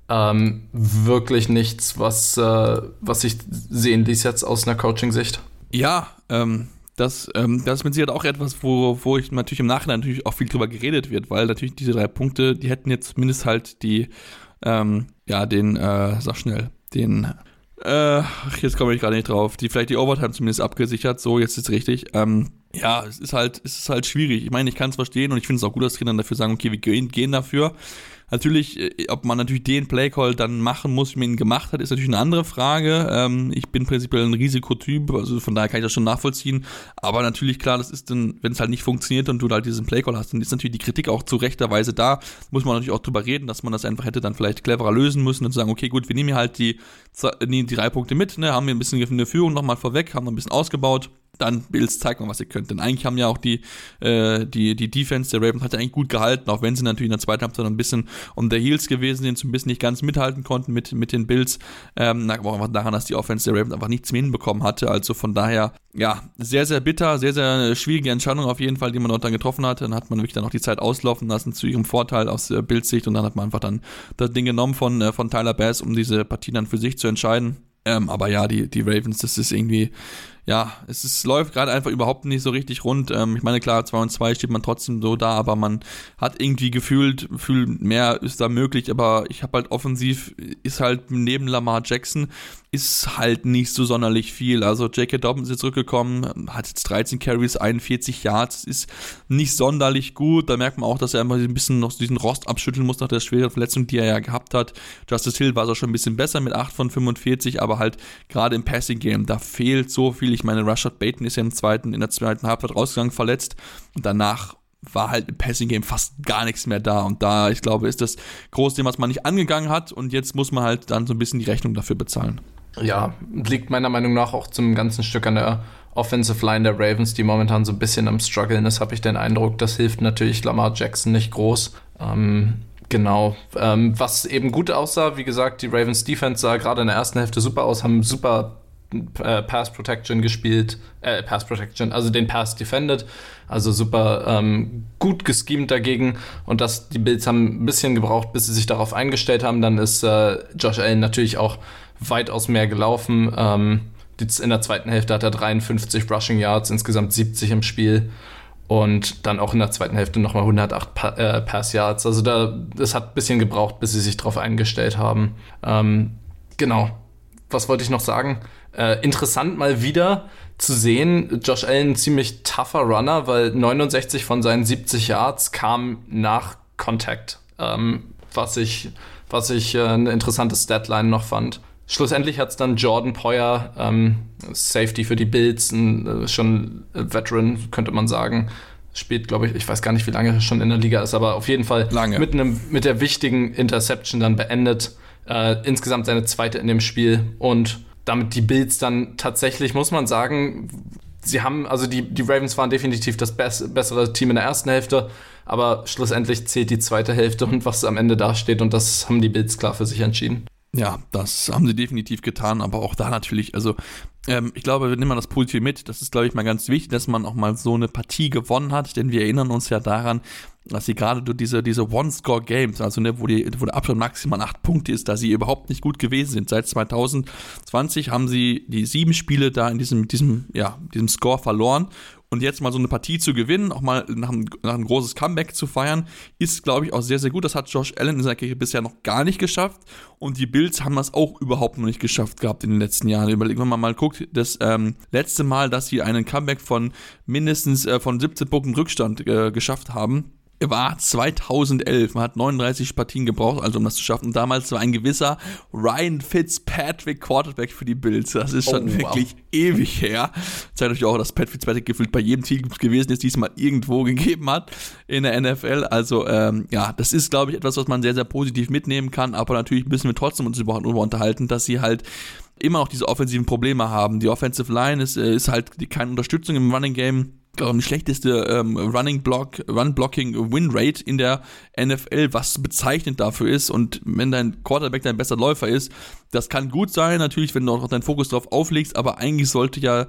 ähm, wirklich nichts, was, äh, was ich sehen ließ jetzt aus einer Coaching-Sicht. Ja, ähm, das, ähm, das ist mit Sicherheit auch etwas, wo, wo ich natürlich im Nachhinein natürlich auch viel drüber geredet wird, weil natürlich diese drei Punkte, die hätten jetzt zumindest halt die, ähm, ja, den, äh, sag schnell, den, äh, jetzt komme ich gerade nicht drauf, die vielleicht die Overtime zumindest abgesichert, so, jetzt ist es richtig, ähm, ja, es ist halt, es ist halt schwierig. Ich meine, ich kann es verstehen und ich finde es auch gut, dass Trainer dafür sagen, okay, wir gehen, gehen dafür. Natürlich, äh, ob man natürlich den Playcall dann machen muss, wie man ihn gemacht hat, ist natürlich eine andere Frage. Ähm, ich bin prinzipiell ein Risikotyp, also von daher kann ich das schon nachvollziehen. Aber natürlich, klar, das ist dann, wenn es halt nicht funktioniert und du halt diesen Playcall hast, dann ist natürlich die Kritik auch zu rechter Weise da. Muss man natürlich auch drüber reden, dass man das einfach hätte dann vielleicht cleverer lösen müssen und sagen, okay, gut, wir nehmen hier halt die, die, die drei Punkte mit, ne, haben wir ein bisschen eine Führung nochmal vorweg, haben noch ein bisschen ausgebaut dann Bills, zeigt mal, was ihr könnt. Denn eigentlich haben ja auch die, äh, die, die Defense der Ravens hat ja eigentlich gut gehalten, auch wenn sie natürlich in der zweiten Halbzeit ein bisschen um der Heels gewesen sind, so ein bisschen nicht ganz mithalten konnten mit, mit den Bills. Ähm, aber auch einfach daran, dass die Offense der Ravens einfach nichts mehr hinbekommen hatte. Also von daher, ja, sehr, sehr bitter, sehr, sehr schwierige Entscheidung auf jeden Fall, die man dort dann getroffen hat. Dann hat man wirklich dann auch die Zeit auslaufen lassen zu ihrem Vorteil aus äh, Bills Sicht und dann hat man einfach dann das Ding genommen von, äh, von Tyler Bass, um diese Partie dann für sich zu entscheiden. Ähm, aber ja, die, die Ravens, das ist irgendwie ja, es ist, läuft gerade einfach überhaupt nicht so richtig rund. Ähm, ich meine, klar, 2 und 2 steht man trotzdem so da, aber man hat irgendwie gefühlt, gefühlt mehr ist da möglich, aber ich habe halt offensiv, ist halt neben Lamar Jackson, ist halt nicht so sonderlich viel. Also J.K. Dobbins ist zurückgekommen, hat jetzt 13 Carries, 41 Yards, ist nicht sonderlich gut. Da merkt man auch, dass er immer ein bisschen noch diesen Rost abschütteln muss nach der schweren Verletzung, die er ja gehabt hat. Justice Hill war so schon ein bisschen besser mit 8 von 45, aber halt gerade im Passing Game, da fehlt so viel. Ich meine, Rashad Baton ist ja im zweiten, in der zweiten Halbzeit rausgegangen, verletzt. Und danach war halt im Passing Game fast gar nichts mehr da. Und da, ich glaube, ist das Thema, was man nicht angegangen hat. Und jetzt muss man halt dann so ein bisschen die Rechnung dafür bezahlen. Ja, liegt meiner Meinung nach auch zum ganzen Stück an der Offensive Line der Ravens, die momentan so ein bisschen am struggeln ist, habe ich den Eindruck. Das hilft natürlich Lamar Jackson nicht groß. Ähm, genau. Ähm, was eben gut aussah, wie gesagt, die Ravens Defense sah gerade in der ersten Hälfte super aus, haben super äh, Pass Protection gespielt, äh, Pass Protection, also den Pass defended, also super ähm, gut geschemt dagegen und das, die Bills haben ein bisschen gebraucht, bis sie sich darauf eingestellt haben, dann ist äh, Josh Allen natürlich auch weitaus mehr gelaufen, ähm, in der zweiten Hälfte hat er 53 Rushing Yards, insgesamt 70 im Spiel und dann auch in der zweiten Hälfte nochmal 108 pa äh, Pass Yards, also da, das hat ein bisschen gebraucht, bis sie sich darauf eingestellt haben. Ähm, genau, was wollte ich noch sagen? Äh, interessant mal wieder zu sehen, Josh Allen ziemlich tougher Runner, weil 69 von seinen 70 Yards kamen nach Contact, ähm, was ich, was ich äh, eine interessante Statline noch fand. Schlussendlich hat es dann Jordan Poyer, ähm, Safety für die Bills, ein, äh, schon Veteran, könnte man sagen. Spielt, glaube ich, ich weiß gar nicht, wie lange er schon in der Liga ist, aber auf jeden Fall lange. Mit, einem, mit der wichtigen Interception dann beendet. Äh, insgesamt seine zweite in dem Spiel und damit die Bills dann tatsächlich, muss man sagen, sie haben, also die, die Ravens waren definitiv das bess bessere Team in der ersten Hälfte, aber schlussendlich zählt die zweite Hälfte und was am Ende dasteht und das haben die Bills klar für sich entschieden. Ja, das haben sie definitiv getan, aber auch da natürlich, also ähm, ich glaube, wir nehmen mal das Positive mit. Das ist, glaube ich, mal ganz wichtig, dass man auch mal so eine Partie gewonnen hat, denn wir erinnern uns ja daran, dass sie gerade durch diese, diese One-Score-Games, also ne, wo, die, wo der Abstand maximal acht Punkte ist, da sie überhaupt nicht gut gewesen sind. Seit 2020 haben sie die sieben Spiele da in diesem, diesem, ja, diesem Score verloren und jetzt mal so eine Partie zu gewinnen, auch mal nach einem, nach einem großes Comeback zu feiern, ist, glaube ich, auch sehr, sehr gut. Das hat Josh Allen in seiner Kirche bisher noch gar nicht geschafft. Und die Bills haben das auch überhaupt noch nicht geschafft gehabt in den letzten Jahren. Überlegen wir mal, mal guckt, das ähm, letzte Mal, dass sie einen Comeback von mindestens äh, von 17 Punkten Rückstand äh, geschafft haben, war 2011. Man hat 39 Partien gebraucht, also um das zu schaffen. Damals war ein gewisser Ryan Fitzpatrick Quarterback für die Bills. Das ist schon oh, wirklich wow. ewig her. Zeigt euch auch, dass Pat Fitzpatrick gefühlt bei jedem Team gewesen ist, diesmal irgendwo gegeben hat in der NFL. Also ähm, ja, das ist, glaube ich, etwas, was man sehr, sehr positiv mitnehmen kann. Aber natürlich müssen wir trotzdem uns überhaupt darüber unterhalten, dass sie halt immer noch diese offensiven Probleme haben. Die Offensive Line ist, äh, ist halt keine Unterstützung im Running Game ähm, schlechteste ähm, Running Block, Run Blocking Win Rate in der NFL, was bezeichnend dafür ist. Und wenn dein Quarterback dein bester Läufer ist, das kann gut sein, natürlich, wenn du auch deinen Fokus darauf auflegst, aber eigentlich sollte ja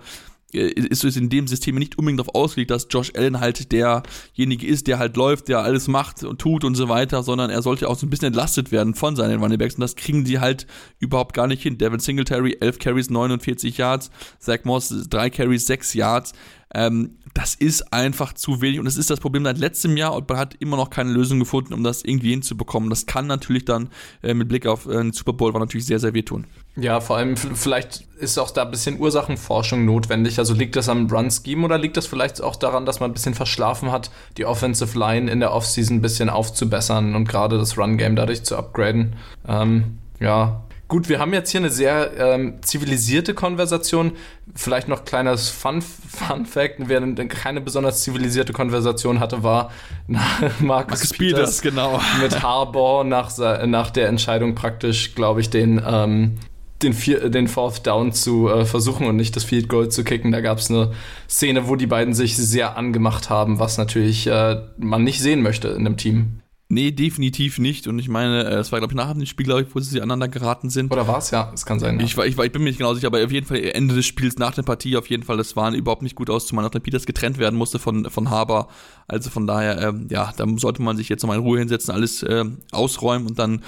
äh, ist es in dem System nicht unbedingt darauf ausgelegt, dass Josh Allen halt derjenige ist, der halt läuft, der alles macht und tut und so weiter, sondern er sollte auch so ein bisschen entlastet werden von seinen Running Backs und das kriegen die halt überhaupt gar nicht hin. Devin Singletary, 11 Carries, 49 Yards, Zach Moss, 3 Carries, 6 Yards. Ähm, das ist einfach zu wenig und das ist das Problem seit letztem Jahr und man hat immer noch keine Lösung gefunden, um das irgendwie hinzubekommen. Das kann natürlich dann äh, mit Blick auf äh, den Super Bowl war natürlich sehr, sehr wehtun. Ja, vor allem vielleicht ist auch da ein bisschen Ursachenforschung notwendig. Also liegt das am Run-Scheme oder liegt das vielleicht auch daran, dass man ein bisschen verschlafen hat, die Offensive Line in der Offseason ein bisschen aufzubessern und gerade das Run-Game dadurch zu upgraden? Ähm, ja, Gut, wir haben jetzt hier eine sehr ähm, zivilisierte Konversation. Vielleicht noch kleines Fun, Fun Fact, wer keine besonders zivilisierte Konversation hatte, war Marcus, Marcus Peters, genau. mit Harbour nach, nach der Entscheidung praktisch, glaube ich, den, ähm, den, vier, den Fourth Down zu äh, versuchen und nicht das Field Goal zu kicken. Da gab es eine Szene, wo die beiden sich sehr angemacht haben, was natürlich äh, man nicht sehen möchte in einem Team. Nee, definitiv nicht. Und ich meine, äh, es war, glaube ich, nach dem Spiel, glaube ich, wo sie aneinander geraten sind. Oder war es? Ja, es kann sein. Ja. Ich, war, ich, war, ich bin mir nicht genau sicher, aber auf jeden Fall Ende des Spiels, nach der Partie, auf jeden Fall, das war überhaupt nicht gut aus, zumal nachdem Peters getrennt werden musste von, von Haber. Also von daher, ähm, ja, da sollte man sich jetzt nochmal in Ruhe hinsetzen, alles äh, ausräumen und dann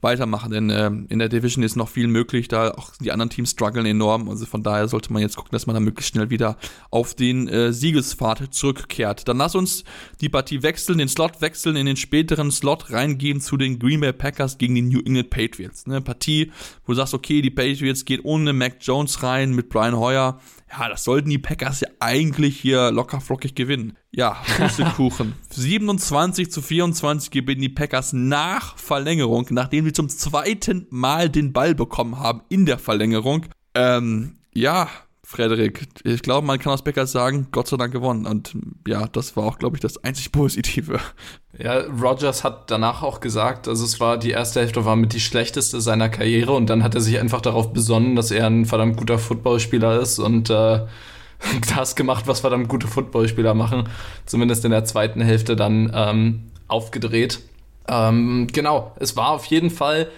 weitermachen, denn äh, in der Division ist noch viel möglich, da auch die anderen Teams strugglen enorm, also von daher sollte man jetzt gucken, dass man da möglichst schnell wieder auf den äh, Siegespfad zurückkehrt. Dann lass uns die Partie wechseln, den Slot wechseln, in den späteren Slot reingehen zu den Green Bay Packers gegen die New England Patriots. Eine Partie, wo du sagst, okay, die Patriots geht ohne Mac Jones rein mit Brian Hoyer, ja, das sollten die Packers ja eigentlich hier locker flockig gewinnen. Ja, Pustekuchen. 27 zu 24 gewinnen die Packers nach Verlängerung, nachdem sie zum zweiten Mal den Ball bekommen haben in der Verlängerung. Ähm, ja, Frederik, ich glaube, man kann aus Packers sagen, Gott sei Dank gewonnen. Und ja, das war auch, glaube ich, das einzig Positive. Ja, Rogers hat danach auch gesagt, also es war die erste Hälfte war mit die schlechteste seiner Karriere und dann hat er sich einfach darauf besonnen, dass er ein verdammt guter Footballspieler ist und äh, das gemacht, was verdammt gute Footballspieler machen. Zumindest in der zweiten Hälfte dann ähm, aufgedreht. Ähm, genau, es war auf jeden Fall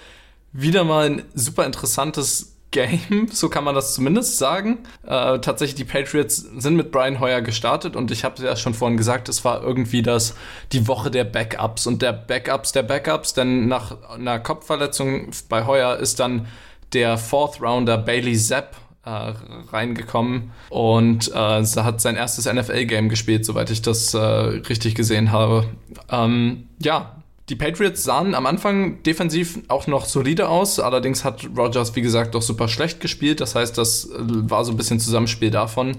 wieder mal ein super interessantes Game, so kann man das zumindest sagen. Äh, tatsächlich, die Patriots sind mit Brian Hoyer gestartet und ich habe ja schon vorhin gesagt, es war irgendwie das, die Woche der Backups und der Backups der Backups, denn nach einer Kopfverletzung bei Hoyer ist dann der Fourth Rounder Bailey Zapp äh, reingekommen und äh, hat sein erstes NFL-Game gespielt, soweit ich das äh, richtig gesehen habe. Ähm, ja, die Patriots sahen am Anfang defensiv auch noch solide aus, allerdings hat Rogers, wie gesagt, doch super schlecht gespielt. Das heißt, das äh, war so ein bisschen Zusammenspiel davon.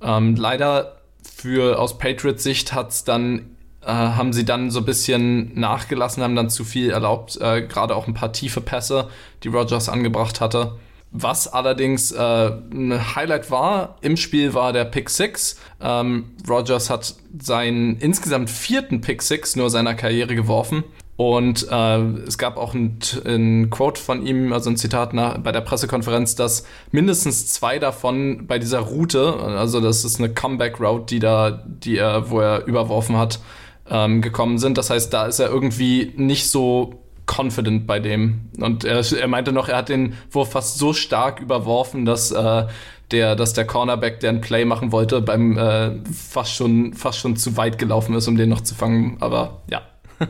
Ähm, leider für aus Patriots Sicht hat es dann äh, haben sie dann so ein bisschen nachgelassen, haben dann zu viel erlaubt, äh, gerade auch ein paar tiefe Pässe, die Rogers angebracht hatte. Was allerdings äh, ein Highlight war im Spiel war der Pick 6. Ähm, Rogers hat seinen insgesamt vierten Pick 6 nur seiner Karriere geworfen. Und äh, es gab auch ein, ein, Quote von ihm, also ein Zitat nach, bei der Pressekonferenz, dass mindestens zwei davon bei dieser Route, also das ist eine Comeback-Route, die da, die er, wo er überworfen hat, ähm, gekommen sind. Das heißt, da ist er irgendwie nicht so confident bei dem. Und er, er meinte noch, er hat den Wurf fast so stark überworfen, dass äh, der, dass der Cornerback, der ein Play machen wollte, beim äh, fast schon fast schon zu weit gelaufen ist, um den noch zu fangen. Aber ja.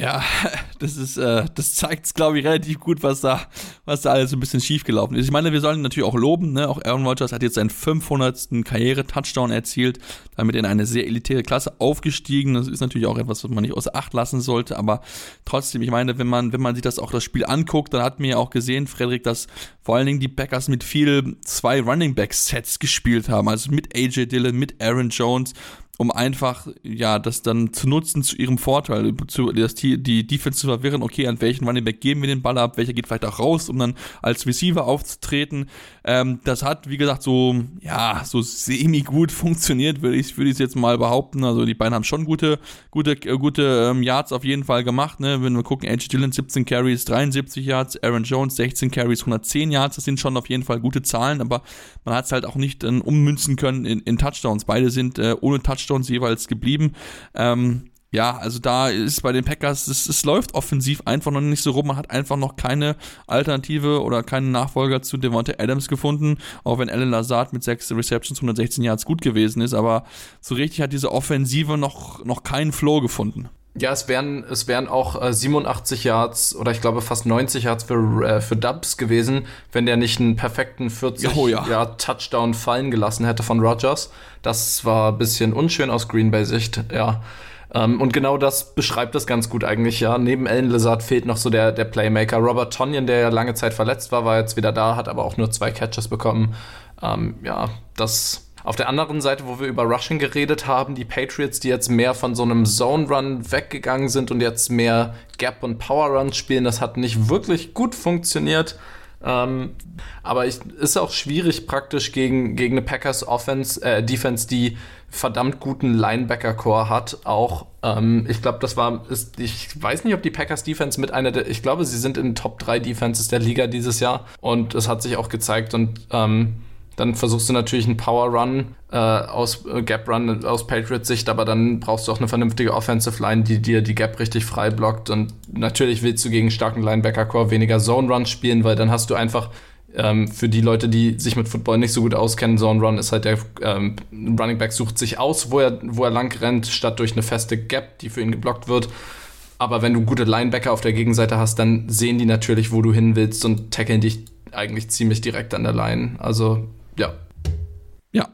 Ja, das ist, äh, das zeigt, glaube ich, relativ gut, was da, was da alles so ein bisschen schief gelaufen ist. Ich meine, wir sollen natürlich auch loben, ne? Auch Aaron Rodgers hat jetzt seinen 500. Karriere-Touchdown erzielt, damit in eine sehr elitäre Klasse aufgestiegen. Das ist natürlich auch etwas, was man nicht außer Acht lassen sollte, aber trotzdem, ich meine, wenn man, wenn man sich das auch das Spiel anguckt, dann hat mir ja auch gesehen, Frederik, dass vor allen Dingen die Packers mit viel zwei Running Back Sets gespielt haben, also mit AJ Dillon, mit Aaron Jones um einfach, ja, das dann zu nutzen zu ihrem Vorteil, zu, das, die, Defense zu verwirren, okay, an welchen Running Back geben wir den Ball ab, welcher geht vielleicht auch raus, um dann als Receiver aufzutreten. Ähm, das hat, wie gesagt, so, ja, so semi-gut funktioniert, würde ich, würde ich jetzt mal behaupten. Also die beiden haben schon gute, gute, äh, gute ähm, Yards auf jeden Fall gemacht, ne? Wenn wir gucken, Edge Dillon 17 Carries, 73 Yards, Aaron Jones 16 Carries, 110 Yards, das sind schon auf jeden Fall gute Zahlen, aber man hat es halt auch nicht äh, ummünzen können in, in Touchdowns. Beide sind äh, ohne Touchdowns Touchdowns jeweils geblieben. Ähm, ja, also da ist bei den Packers, es, es läuft offensiv einfach noch nicht so rum. Man hat einfach noch keine Alternative oder keinen Nachfolger zu Devontae Adams gefunden, auch wenn Alan Lazard mit sechs Receptions, 116 Yards gut gewesen ist, aber so richtig hat diese Offensive noch, noch keinen Flow gefunden. Ja, es wären, es wären auch äh, 87 Yards oder ich glaube fast 90 Yards für, äh, für Dubs gewesen, wenn der nicht einen perfekten 40 oh, ja. Yard Touchdown fallen gelassen hätte von Rogers. Das war ein bisschen unschön aus Green Bay Sicht, ja. Ähm, und genau das beschreibt das ganz gut eigentlich, ja. Neben Alan Lizard fehlt noch so der, der Playmaker. Robert Tonyan, der ja lange Zeit verletzt war, war jetzt wieder da, hat aber auch nur zwei Catches bekommen. Ähm, ja, das auf der anderen Seite, wo wir über Rushing geredet haben, die Patriots, die jetzt mehr von so einem Zone Run weggegangen sind und jetzt mehr Gap und Power Run spielen, das hat nicht wirklich gut funktioniert. Ähm, aber ich, ist auch schwierig praktisch gegen, gegen eine Packers Offense, äh, Defense, die verdammt guten Linebacker-Core hat. Auch, ähm, ich glaube, das war, ist, ich weiß nicht, ob die Packers Defense mit einer der, ich glaube, sie sind in Top 3 Defenses der Liga dieses Jahr und es hat sich auch gezeigt und ähm, dann versuchst du natürlich einen Power Run äh, aus äh, Gap Run aus Patriots Sicht, aber dann brauchst du auch eine vernünftige Offensive Line, die dir die Gap richtig frei blockt. Und natürlich willst du gegen starken Linebacker Core weniger Zone Run spielen, weil dann hast du einfach ähm, für die Leute, die sich mit Football nicht so gut auskennen, Zone Run ist halt der ähm, Running Back sucht sich aus, wo er, wo er lang rennt, statt durch eine feste Gap, die für ihn geblockt wird. Aber wenn du gute Linebacker auf der Gegenseite hast, dann sehen die natürlich, wo du hin willst und tackeln dich eigentlich ziemlich direkt an der Line. Also ja. Ja,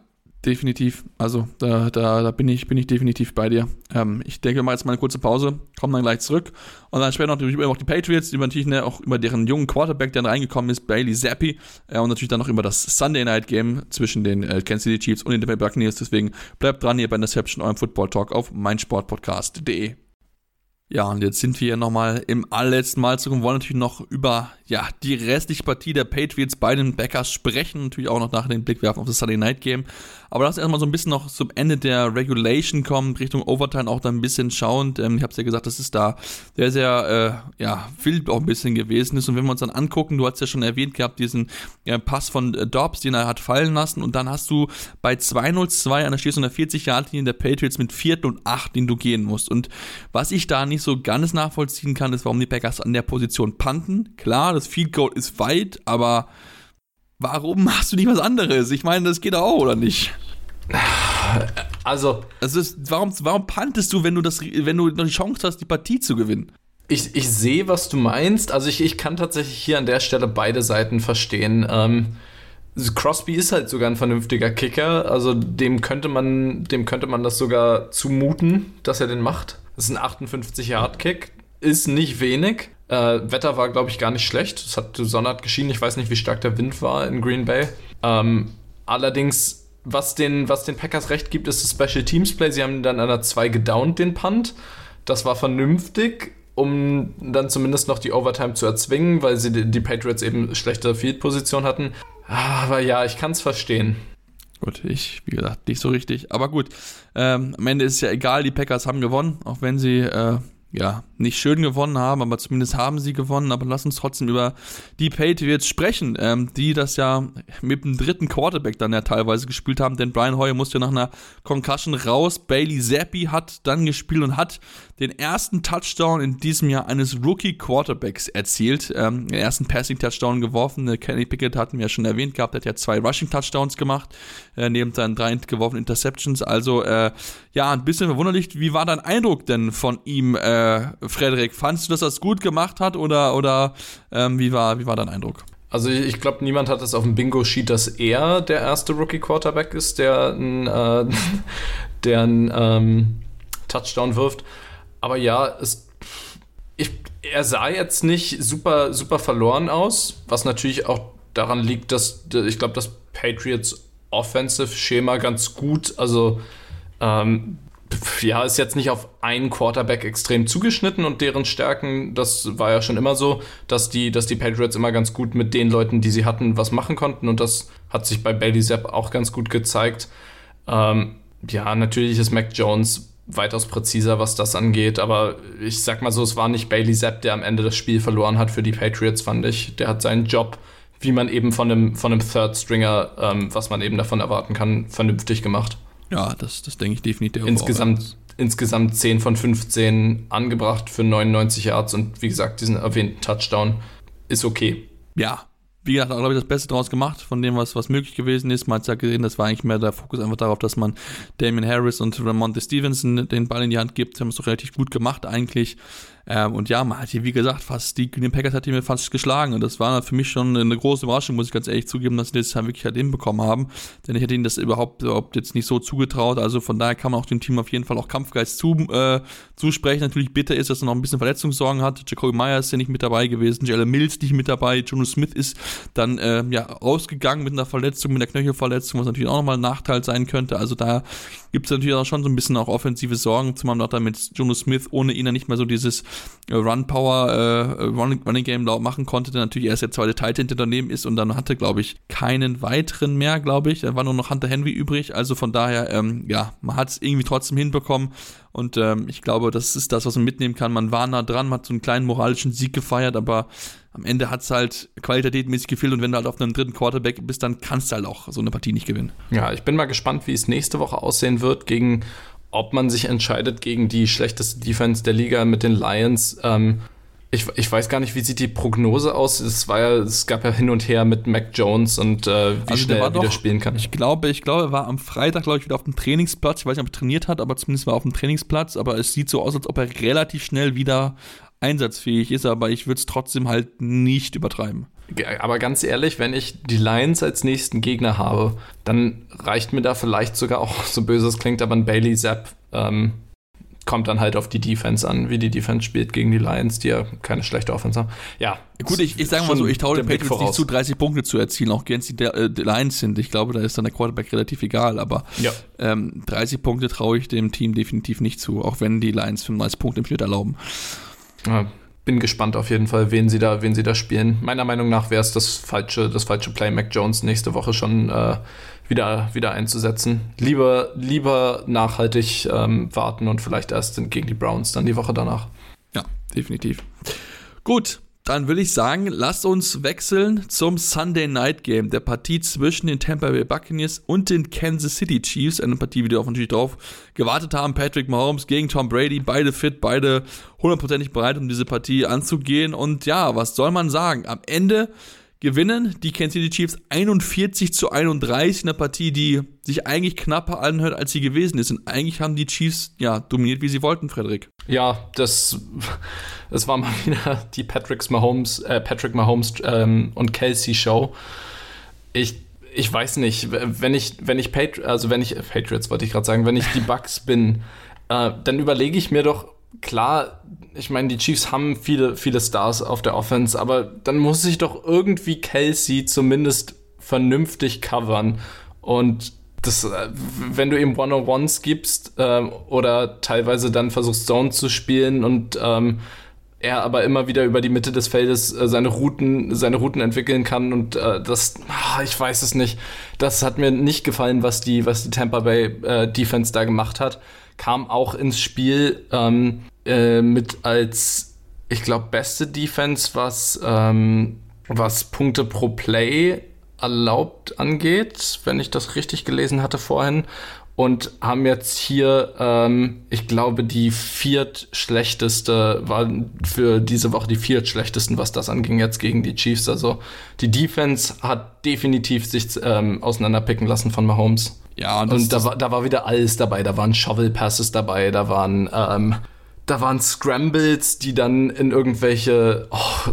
definitiv. Also da, da, da bin, ich, bin ich definitiv bei dir. Ähm, ich denke, machen jetzt mal eine kurze Pause, kommen dann gleich zurück. Und dann später noch über auch die Patriots, über natürlich ne, auch über deren jungen Quarterback, der reingekommen ist, Bailey Zappi. Äh, und natürlich dann noch über das Sunday Night Game zwischen den äh, Kansas City Chiefs und den Tampa Buccaneers. Deswegen bleibt dran hier bei Interception, eurem Football Talk auf meinsportpodcast.de. Ja, und jetzt sind wir nochmal im allerletzten Mal zurück und wollen natürlich noch über ja, die restliche Partie der Patriots bei den Backers sprechen. Natürlich auch noch nach den Blick werfen auf das Sunday Night Game. Aber lass erstmal so ein bisschen noch zum Ende der Regulation kommen, Richtung Overtime auch da ein bisschen schauend. Ähm, ich habe es ja gesagt, dass es da sehr, sehr äh, ja, wild auch ein bisschen gewesen ist. Und wenn wir uns dann angucken, du hast ja schon erwähnt gehabt, diesen äh, Pass von äh, Dobbs, den er hat fallen lassen. Und dann hast du bei 2-0-2 an der Stehst 40 Yard linie der Patriots mit 4. und 8, den du gehen musst. Und was ich da nicht so ganz nachvollziehen kann, ist, warum die Packers an der Position panten. Klar, das Field Goal ist weit, aber warum machst du nicht was anderes? Ich meine, das geht auch, oder nicht? Also. Also ist, warum, warum pantest du, wenn du das, wenn du noch die Chance hast, die Partie zu gewinnen? Ich, ich sehe, was du meinst. Also ich, ich kann tatsächlich hier an der Stelle beide Seiten verstehen. Ähm, Crosby ist halt sogar ein vernünftiger Kicker. Also dem könnte man, dem könnte man das sogar zumuten, dass er den macht. Das ist ein 58-Yard-Kick. Ist nicht wenig. Äh, Wetter war, glaube ich, gar nicht schlecht. Es hat Sonne hat geschienen. Ich weiß nicht, wie stark der Wind war in Green Bay. Ähm, allerdings was den, was den Packers recht gibt, ist das Special Teams Play. Sie haben dann an der 2 gedownt den Punt. Das war vernünftig, um dann zumindest noch die Overtime zu erzwingen, weil sie die, die Patriots eben schlechte Field-Position hatten. Aber ja, ich kann es verstehen. Gut, ich, wie gesagt, nicht so richtig. Aber gut, ähm, am Ende ist es ja egal, die Packers haben gewonnen, auch wenn sie äh, ja, nicht schön gewonnen haben, aber zumindest haben sie gewonnen. Aber lass uns trotzdem über die Patriots sprechen, ähm, die das ja mit dem dritten Quarterback dann ja teilweise gespielt haben, denn Brian Hoyer musste nach einer Concussion raus. Bailey Zappi hat dann gespielt und hat den ersten Touchdown in diesem Jahr eines Rookie-Quarterbacks erzielt. Ähm, den ersten Passing-Touchdown geworfen. Äh, Kenny Pickett hatten wir ja schon erwähnt gehabt, der hat ja zwei Rushing-Touchdowns gemacht, äh, neben seinen drei geworfenen Interceptions. Also, äh, ja, ein bisschen verwunderlich. Wie war dein Eindruck denn von ihm, äh, Frederik? Fandest du, dass er es gut gemacht hat oder, oder ähm, wie, war, wie war dein Eindruck? Also ich glaube, niemand hat es auf dem Bingo-Sheet, dass er der erste Rookie-Quarterback ist, der ein, äh, der ein ähm, Touchdown wirft. Aber ja, es, ich, er sah jetzt nicht super, super verloren aus, was natürlich auch daran liegt, dass ich glaube, das Patriots Offensive-Schema ganz gut, also ähm, ja, ist jetzt nicht auf einen Quarterback extrem zugeschnitten und deren Stärken, das war ja schon immer so, dass die, dass die Patriots immer ganz gut mit den Leuten, die sie hatten, was machen konnten und das hat sich bei Bailey Zapp auch ganz gut gezeigt. Ähm, ja, natürlich ist Mac Jones weitaus präziser, was das angeht. Aber ich sag mal so, es war nicht Bailey Zapp, der am Ende das Spiel verloren hat für die Patriots, fand ich. Der hat seinen Job, wie man eben von einem, von einem Third Stringer, ähm, was man eben davon erwarten kann, vernünftig gemacht. Ja, das, das denke ich definitiv. Insgesamt, insgesamt 10 von 15 angebracht für 99 Yards und wie gesagt, diesen erwähnten Touchdown ist okay. Ja, wie gesagt, glaube ich, das Beste draus gemacht von dem, was, was möglich gewesen ist. Man hat ja gesehen, das war eigentlich mehr der Fokus einfach darauf, dass man Damien Harris und Ramonte Stevenson den Ball in die Hand gibt. Sie haben es doch relativ gut gemacht eigentlich. Ähm, und ja, man hat hier, wie gesagt, fast die Green Packers hat die mir fast geschlagen. Und das war für mich schon eine große Überraschung, muss ich ganz ehrlich zugeben, dass sie das halt wirklich halt hinbekommen haben. Denn ich hätte ihnen das überhaupt, überhaupt jetzt nicht so zugetraut. Also von daher kann man auch dem Team auf jeden Fall auch Kampfgeist zu, äh, zusprechen. Natürlich bitter ist, dass er noch ein bisschen Verletzungssorgen hat. Jacoby Meyer ist ja nicht mit dabei gewesen, Jalen Mills nicht mit dabei, Jonas Smith ist dann äh, ja rausgegangen mit einer Verletzung, mit einer Knöchelverletzung, was natürlich auch nochmal ein Nachteil sein könnte. Also da gibt es natürlich auch schon so ein bisschen auch offensive Sorgen, zumal auch damit Jonas Smith ohne ihn dann nicht mehr so dieses Run Power äh, Running, Running Game machen konnte, der natürlich erst der zweite Titan daneben ist und dann hatte, glaube ich, keinen weiteren mehr, glaube ich. Da war nur noch Hunter Henry übrig. Also von daher, ähm, ja, man hat es irgendwie trotzdem hinbekommen. Und ähm, ich glaube, das ist das, was man mitnehmen kann. Man war nah dran, man hat so einen kleinen moralischen Sieg gefeiert, aber am Ende hat es halt qualitätmäßig gefehlt und wenn du halt auf einem dritten Quarterback bist, dann kannst du halt auch so eine Partie nicht gewinnen. Ja, ich bin mal gespannt, wie es nächste Woche aussehen wird gegen ob man sich entscheidet gegen die schlechteste Defense der Liga mit den Lions. Ähm, ich, ich, weiß gar nicht, wie sieht die Prognose aus? Es, war ja, es gab ja hin und her mit Mac Jones und äh, wie also schnell er wieder doch, spielen kann. Ich glaube, ich glaube, er war am Freitag, glaube ich, wieder auf dem Trainingsplatz. Ich weiß nicht, ob er trainiert hat, aber zumindest war er auf dem Trainingsplatz. Aber es sieht so aus, als ob er relativ schnell wieder einsatzfähig ist. Aber ich würde es trotzdem halt nicht übertreiben. Aber ganz ehrlich, wenn ich die Lions als nächsten Gegner habe, dann reicht mir da vielleicht sogar auch, so böse es klingt, aber ein Bailey Zapp ähm, kommt dann halt auf die Defense an, wie die Defense spielt gegen die Lions, die ja keine schlechte Offense haben. Ja. Gut, ich, ich sage mal so, ich traue den Patriots nicht zu, 30 Punkte zu erzielen, auch wenn sie die, äh, die Lions sind. Ich glaube, da ist dann der Quarterback relativ egal, aber ja. ähm, 30 Punkte traue ich dem Team definitiv nicht zu, auch wenn die Lions 35 Punkte im Schnitt erlauben. Ja bin gespannt auf jeden Fall, wen sie da, wen sie da spielen. Meiner Meinung nach wäre es das falsche, das falsche Play, Mac Jones nächste Woche schon äh, wieder, wieder einzusetzen. Lieber, lieber nachhaltig ähm, warten und vielleicht erst gegen die Browns dann die Woche danach. Ja, definitiv. Gut, dann würde ich sagen, lasst uns wechseln zum Sunday Night Game, der Partie zwischen den Tampa Bay Buccaneers und den Kansas City Chiefs. Eine Partie, wie wir auch natürlich drauf gewartet haben. Patrick Mahomes gegen Tom Brady, beide fit, beide hundertprozentig bereit, um diese Partie anzugehen. Und ja, was soll man sagen? Am Ende gewinnen die Kansas City Chiefs 41 zu 31 in einer Partie, die sich eigentlich knapper anhört, als sie gewesen ist. Und eigentlich haben die Chiefs ja dominiert, wie sie wollten, Frederik. Ja, das, das war mal wieder die Patrick Mahomes, äh, Patrick Mahomes ähm, und Kelsey Show. Ich, ich weiß nicht, wenn ich, wenn ich Patri also wenn ich Patriots wollte ich gerade sagen, wenn ich die Bucks bin, äh, dann überlege ich mir doch, klar, ich meine, die Chiefs haben viele, viele Stars auf der Offense, aber dann muss sich doch irgendwie Kelsey zumindest vernünftig covern. Und das, äh, wenn du ihm One-on-Ones gibst ähm, oder teilweise dann versuchst Zone zu spielen und ähm, er aber immer wieder über die Mitte des Feldes äh, seine Routen, seine Routen entwickeln kann und äh, das, ach, ich weiß es nicht. Das hat mir nicht gefallen, was die, was die Tampa Bay äh, Defense da gemacht hat. Kam auch ins Spiel ähm, äh, mit als, ich glaube, beste Defense, was, ähm, was Punkte pro Play erlaubt angeht, wenn ich das richtig gelesen hatte vorhin und haben jetzt hier, ähm, ich glaube, die viertschlechteste, war für diese Woche die viertschlechtesten, was das anging, jetzt gegen die Chiefs. Also die Defense hat definitiv sich ähm, auseinanderpicken lassen von Mahomes. Ja, und, und da, war, da war wieder alles dabei. Da waren Shovel Passes dabei, da waren, ähm, da waren Scrambles, die dann in irgendwelche oh,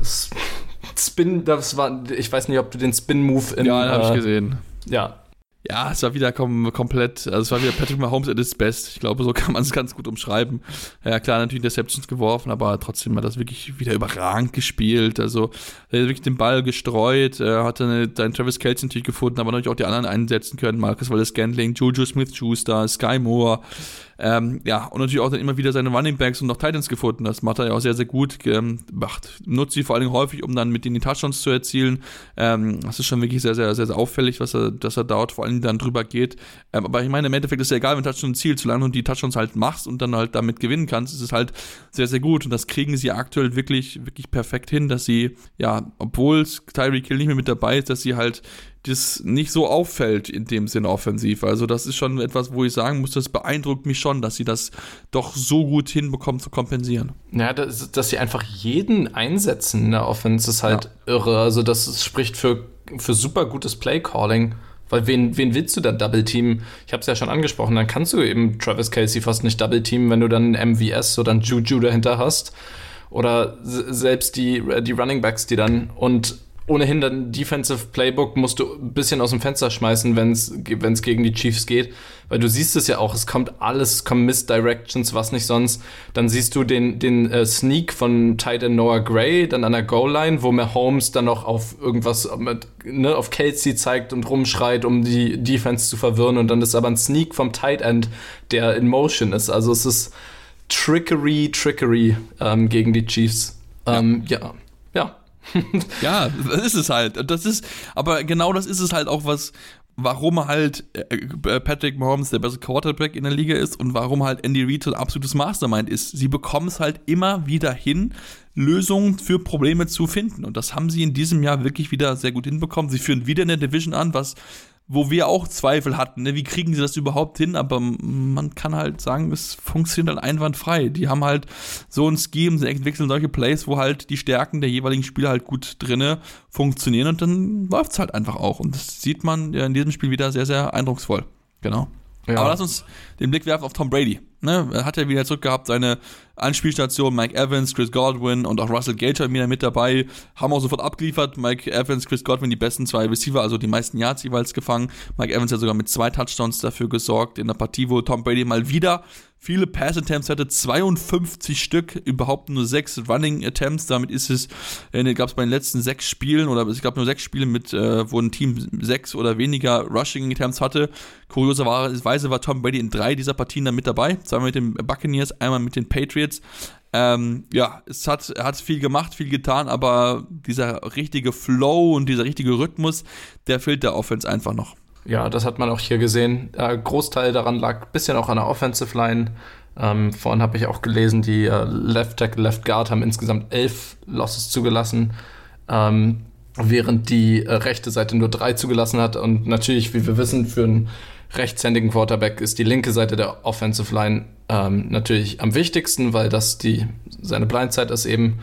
Spin, das war, ich weiß nicht, ob du den Spin-Move in. Ja, habe äh, ich gesehen. Ja, ja, es war wieder kom komplett, also es war wieder Patrick Mahomes at his best. Ich glaube, so kann man es ganz gut umschreiben. Ja, klar, natürlich Interceptions geworfen, aber trotzdem hat das wirklich wieder überragend gespielt. Also, er hat wirklich den Ball gestreut, er hatte eine, seinen Travis Kelce natürlich gefunden, aber natürlich auch die anderen einsetzen können. Marcus Wallace Scantling, Juju Smith-Schuster, Sky Moore. Ähm, ja, und natürlich auch dann immer wieder seine Running Backs und noch Titans gefunden. Das macht er ja auch sehr, sehr gut. Ähm, macht, nutzt sie vor allen Dingen häufig, um dann mit denen die Touchdowns zu erzielen. Ähm, das ist schon wirklich sehr, sehr, sehr, sehr auffällig, was er, dass er dort vor allen Dingen dann drüber geht. Ähm, aber ich meine, im Endeffekt ist ja egal, wenn Touchdown zielt, solange du die Touchdowns halt machst und dann halt damit gewinnen kannst, ist es halt sehr, sehr gut. Und das kriegen sie aktuell wirklich, wirklich perfekt hin, dass sie, ja, obwohl Tyreek Hill nicht mehr mit dabei ist, dass sie halt das nicht so auffällt in dem Sinne offensiv. Also das ist schon etwas, wo ich sagen muss, das beeindruckt mich schon, dass sie das doch so gut hinbekommen zu kompensieren. Ja, das, dass sie einfach jeden einsetzen in der Offense ist halt ja. irre. Also das spricht für, für super gutes Play-Calling. Weil wen, wen willst du da Double Team? Ich habe es ja schon angesprochen, dann kannst du eben Travis Casey fast nicht Double Team, wenn du dann MVS oder ein Juju dahinter hast. Oder selbst die, die Running Backs, die dann und ohnehin dann Defensive Playbook musst du ein bisschen aus dem Fenster schmeißen, wenn es gegen die Chiefs geht. Weil du siehst es ja auch, es kommt alles, es kommen Misdirections, was nicht sonst. Dann siehst du den, den äh, Sneak von Titan Noah Gray, dann an der Goal-Line, wo Mahomes dann noch auf irgendwas, mit, ne, auf Kelsey zeigt und rumschreit, um die Defense zu verwirren. Und dann ist aber ein Sneak vom Tight End, der in Motion ist. Also es ist Trickery, Trickery ähm, gegen die Chiefs. Ähm, ja. ja ja, das ist es halt. Das ist, aber genau das ist es halt auch, was, warum halt äh, Patrick Mahomes der beste Quarterback in der Liga ist und warum halt Andy Reid ein absolutes Mastermind ist. Sie bekommen es halt immer wieder hin, Lösungen für Probleme zu finden. Und das haben sie in diesem Jahr wirklich wieder sehr gut hinbekommen. Sie führen wieder eine Division an, was wo wir auch Zweifel hatten, ne? wie kriegen sie das überhaupt hin, aber man kann halt sagen, es funktioniert halt einwandfrei. Die haben halt so ein Scheme, sie entwickeln solche Plays, wo halt die Stärken der jeweiligen Spieler halt gut drinne funktionieren und dann läuft es halt einfach auch. Und das sieht man ja in diesem Spiel wieder sehr, sehr eindrucksvoll. Genau. Ja. Aber lass uns den Blick werfen auf Tom Brady. Ne? Er hat ja wieder zurückgehabt, seine Anspielstation, Mike Evans, Chris Godwin und auch Russell Gage wieder mit dabei, haben auch sofort abgeliefert. Mike Evans, Chris Godwin, die besten zwei Receiver, also die meisten Yards jeweils gefangen. Mike Evans hat sogar mit zwei Touchdowns dafür gesorgt, in der Partie, wo Tom Brady mal wieder viele Pass Attempts hatte, 52 Stück, überhaupt nur sechs Running Attempts. Damit ist es, äh, gab es bei den letzten sechs Spielen oder es gab nur sechs Spiele mit, äh, wo ein Team sechs oder weniger Rushing Attempts hatte. Kurioserweise war Tom Brady in drei dieser Partien dann mit dabei, zweimal mit den Buccaneers, einmal mit den Patriots. Ähm, ja, es hat, er hat viel gemacht, viel getan, aber dieser richtige Flow und dieser richtige Rhythmus, der fehlt der Offense einfach noch. Ja, das hat man auch hier gesehen. Äh, Großteil daran lag ein bisschen auch an der Offensive Line. Ähm, vorhin habe ich auch gelesen, die äh, Left Tackle, Left Guard haben insgesamt elf Losses zugelassen, ähm, während die äh, rechte Seite nur drei zugelassen hat. Und natürlich, wie wir wissen, für einen rechtshändigen Quarterback ist die linke Seite der Offensive Line ähm, natürlich am wichtigsten, weil das die seine Blindzeit ist eben.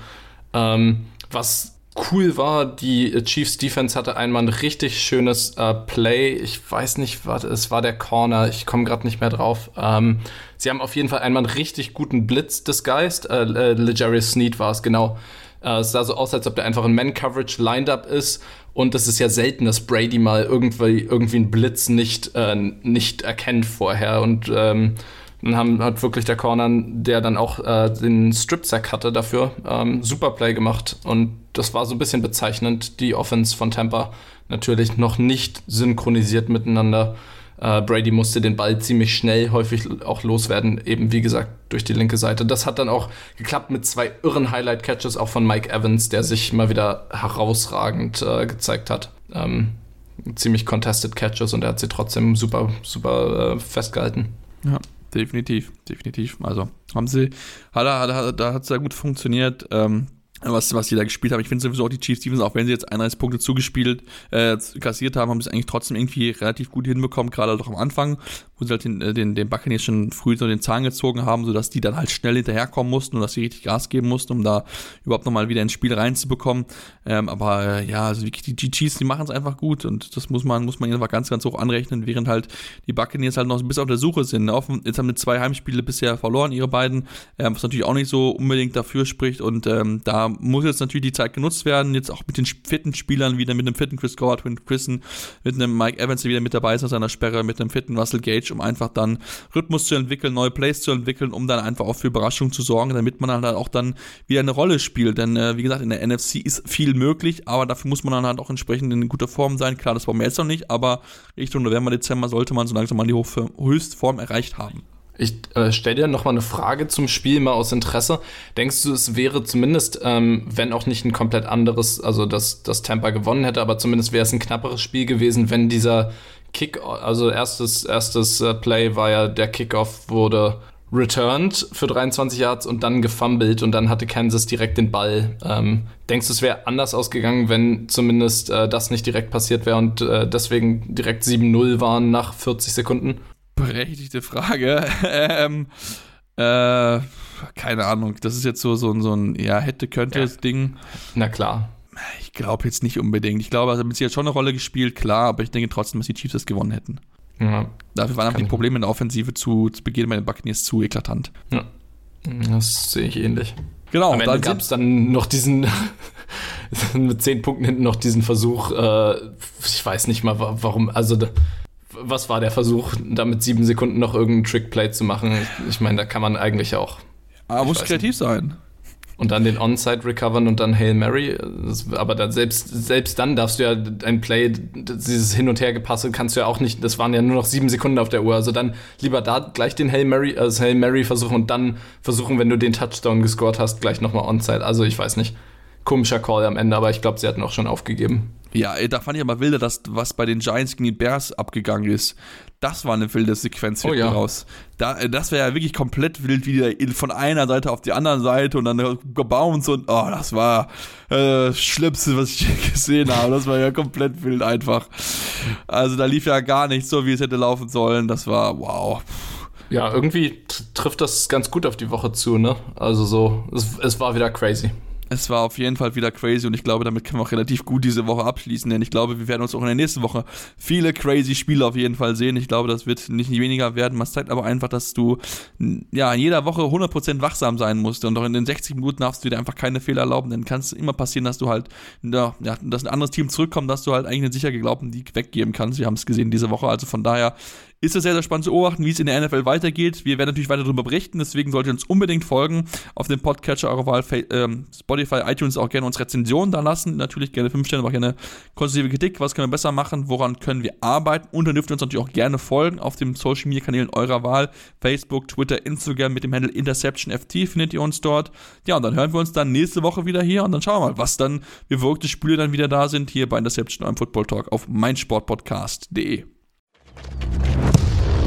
Ähm, was cool war, die Chiefs Defense hatte einmal ein richtig schönes äh, Play. Ich weiß nicht, was es war der Corner. Ich komme gerade nicht mehr drauf. Ähm, sie haben auf jeden Fall einmal einen richtig guten Blitz disguised. Äh, äh, Legarius Sneed war es genau. Äh, es sah so aus, als ob der einfach in Man-Coverage lined up ist. Und es ist ja selten, dass Brady mal irgendwie, irgendwie einen Blitz nicht, äh, nicht erkennt vorher. Und ähm, dann haben, hat wirklich der Corner, der dann auch äh, den Strip-Sack hatte dafür, ähm, super Play gemacht. Und das war so ein bisschen bezeichnend. Die Offense von Tampa natürlich noch nicht synchronisiert miteinander. Äh, Brady musste den Ball ziemlich schnell häufig auch loswerden, eben wie gesagt durch die linke Seite. Das hat dann auch geklappt mit zwei irren Highlight-Catches, auch von Mike Evans, der sich mal wieder herausragend äh, gezeigt hat. Ähm, ziemlich contested Catches und er hat sie trotzdem super, super äh, festgehalten. Ja, definitiv, definitiv. Also haben sie, hat, hat, da hat es sehr gut funktioniert. Ähm, was, was die da gespielt haben. Ich finde sowieso auch die Chiefs Stevens, auch wenn sie jetzt 31 Punkte zugespielt, äh, kassiert haben, haben sie es eigentlich trotzdem irgendwie relativ gut hinbekommen, gerade auch am Anfang, wo sie halt den, äh, den, den Buccaneers schon früh so den Zahn gezogen haben, sodass die dann halt schnell hinterherkommen mussten und dass sie richtig Gas geben mussten, um da überhaupt nochmal wieder ins Spiel reinzubekommen. Ähm, aber äh, ja, also wirklich die, die Chiefs, die machen es einfach gut und das muss man, muss man einfach ganz, ganz hoch anrechnen, während halt die Buccaneers halt noch ein bisschen auf der Suche sind. Ne? Jetzt haben wir zwei Heimspiele bisher verloren, ihre beiden, ähm, was natürlich auch nicht so unbedingt dafür spricht und ähm, da muss jetzt natürlich die Zeit genutzt werden, jetzt auch mit den fitten Spielern wieder, mit einem fitten Chris Godwin, Chrisen, mit einem Mike Evans, der wieder mit dabei ist aus seiner Sperre, mit einem fitten Russell Gage, um einfach dann Rhythmus zu entwickeln, neue Plays zu entwickeln, um dann einfach auch für Überraschungen zu sorgen, damit man dann halt auch dann wieder eine Rolle spielt. Denn äh, wie gesagt, in der NFC ist viel möglich, aber dafür muss man dann halt auch entsprechend in guter Form sein. Klar, das brauchen wir jetzt noch nicht, aber Richtung November, Dezember sollte man so langsam mal die Höchstform erreicht haben. Ich äh, stelle dir noch mal eine Frage zum Spiel mal aus Interesse. Denkst du, es wäre zumindest, ähm, wenn auch nicht ein komplett anderes, also dass das Tampa gewonnen hätte, aber zumindest wäre es ein knapperes Spiel gewesen, wenn dieser Kick, also erstes erstes äh, Play war ja der Kickoff wurde returned für 23 Yards und dann gefummelt und dann hatte Kansas direkt den Ball. Ähm, denkst du, es wäre anders ausgegangen, wenn zumindest äh, das nicht direkt passiert wäre und äh, deswegen direkt 7-0 waren nach 40 Sekunden? Berechtigte Frage. ähm, äh, keine Ahnung. Das ist jetzt so, so, so ein, ja, hätte, könnte ja. Ding. Na klar. Ich glaube jetzt nicht unbedingt. Ich glaube, also, sie hat schon eine Rolle gespielt, klar, aber ich denke trotzdem, dass die Chiefs das gewonnen hätten. Ja. Dafür waren einfach die Probleme in der Offensive zu, zu Beginn bei den Buccaneers zu eklatant. Ja. Das sehe ich ähnlich. Genau. Am Ende gab es dann noch diesen, mit zehn Punkten hinten noch diesen Versuch, äh, ich weiß nicht mal warum, also was war der Versuch, da mit sieben Sekunden noch irgendeinen Trickplay zu machen? Ich, ich meine, da kann man eigentlich auch. Aber muss kreativ nicht. sein. Und dann den Onside recovern und dann Hail Mary. Aber dann selbst, selbst dann darfst du ja ein Play, dieses Hin- und Hergepasse kannst du ja auch nicht, das waren ja nur noch sieben Sekunden auf der Uhr. Also dann lieber da gleich den Hail Mary, das Hail Mary versuchen und dann versuchen, wenn du den Touchdown gescored hast, gleich nochmal Onside. Also ich weiß nicht. Komischer Call am Ende, aber ich glaube, sie hatten auch schon aufgegeben. Ja, da fand ich aber wilder, dass was bei den Giants gegen die Bears abgegangen ist. Das war eine wilde Sequenz oh, ja. raus. Da, äh, das wäre ja wirklich komplett wild, wieder von einer Seite auf die andere Seite und dann gebounced und oh, das war äh, das Schlimmste, was ich je gesehen habe. Das war ja komplett wild einfach. Also da lief ja gar nichts so, wie es hätte laufen sollen. Das war wow. Ja, irgendwie trifft das ganz gut auf die Woche zu, ne? Also so, es, es war wieder crazy. Es war auf jeden Fall wieder crazy und ich glaube, damit können wir auch relativ gut diese Woche abschließen, denn ich glaube, wir werden uns auch in der nächsten Woche viele crazy Spiele auf jeden Fall sehen. Ich glaube, das wird nicht weniger werden. Man zeigt aber einfach, dass du ja in jeder Woche 100% wachsam sein musst und auch in den 60 Minuten darfst du dir einfach keine Fehler erlauben, denn kann es immer passieren, dass du halt, ja, dass ein anderes Team zurückkommt, dass du halt eigentlich sicher geglaubten Sieg weggeben kannst. Wir haben es gesehen diese Woche, also von daher ist es sehr, sehr spannend zu beobachten, wie es in der NFL weitergeht. Wir werden natürlich weiter darüber berichten, deswegen solltet ihr uns unbedingt folgen auf dem Podcatcher eurer Wahl, ähm, Spotify, iTunes auch gerne uns Rezensionen da lassen. Natürlich gerne 5 Sterne, aber gerne konstruktive Kritik. Was können wir besser machen? Woran können wir arbeiten? Und dann dürft ihr uns natürlich auch gerne folgen auf den Social Media Kanälen eurer Wahl. Facebook, Twitter, Instagram mit dem Handle InterceptionFT findet ihr uns dort. Ja, und dann hören wir uns dann nächste Woche wieder hier und dann schauen wir mal, was dann bewirkte Spiele dann wieder da sind hier bei Interception, eurem Football Talk auf meinsportpodcast.de.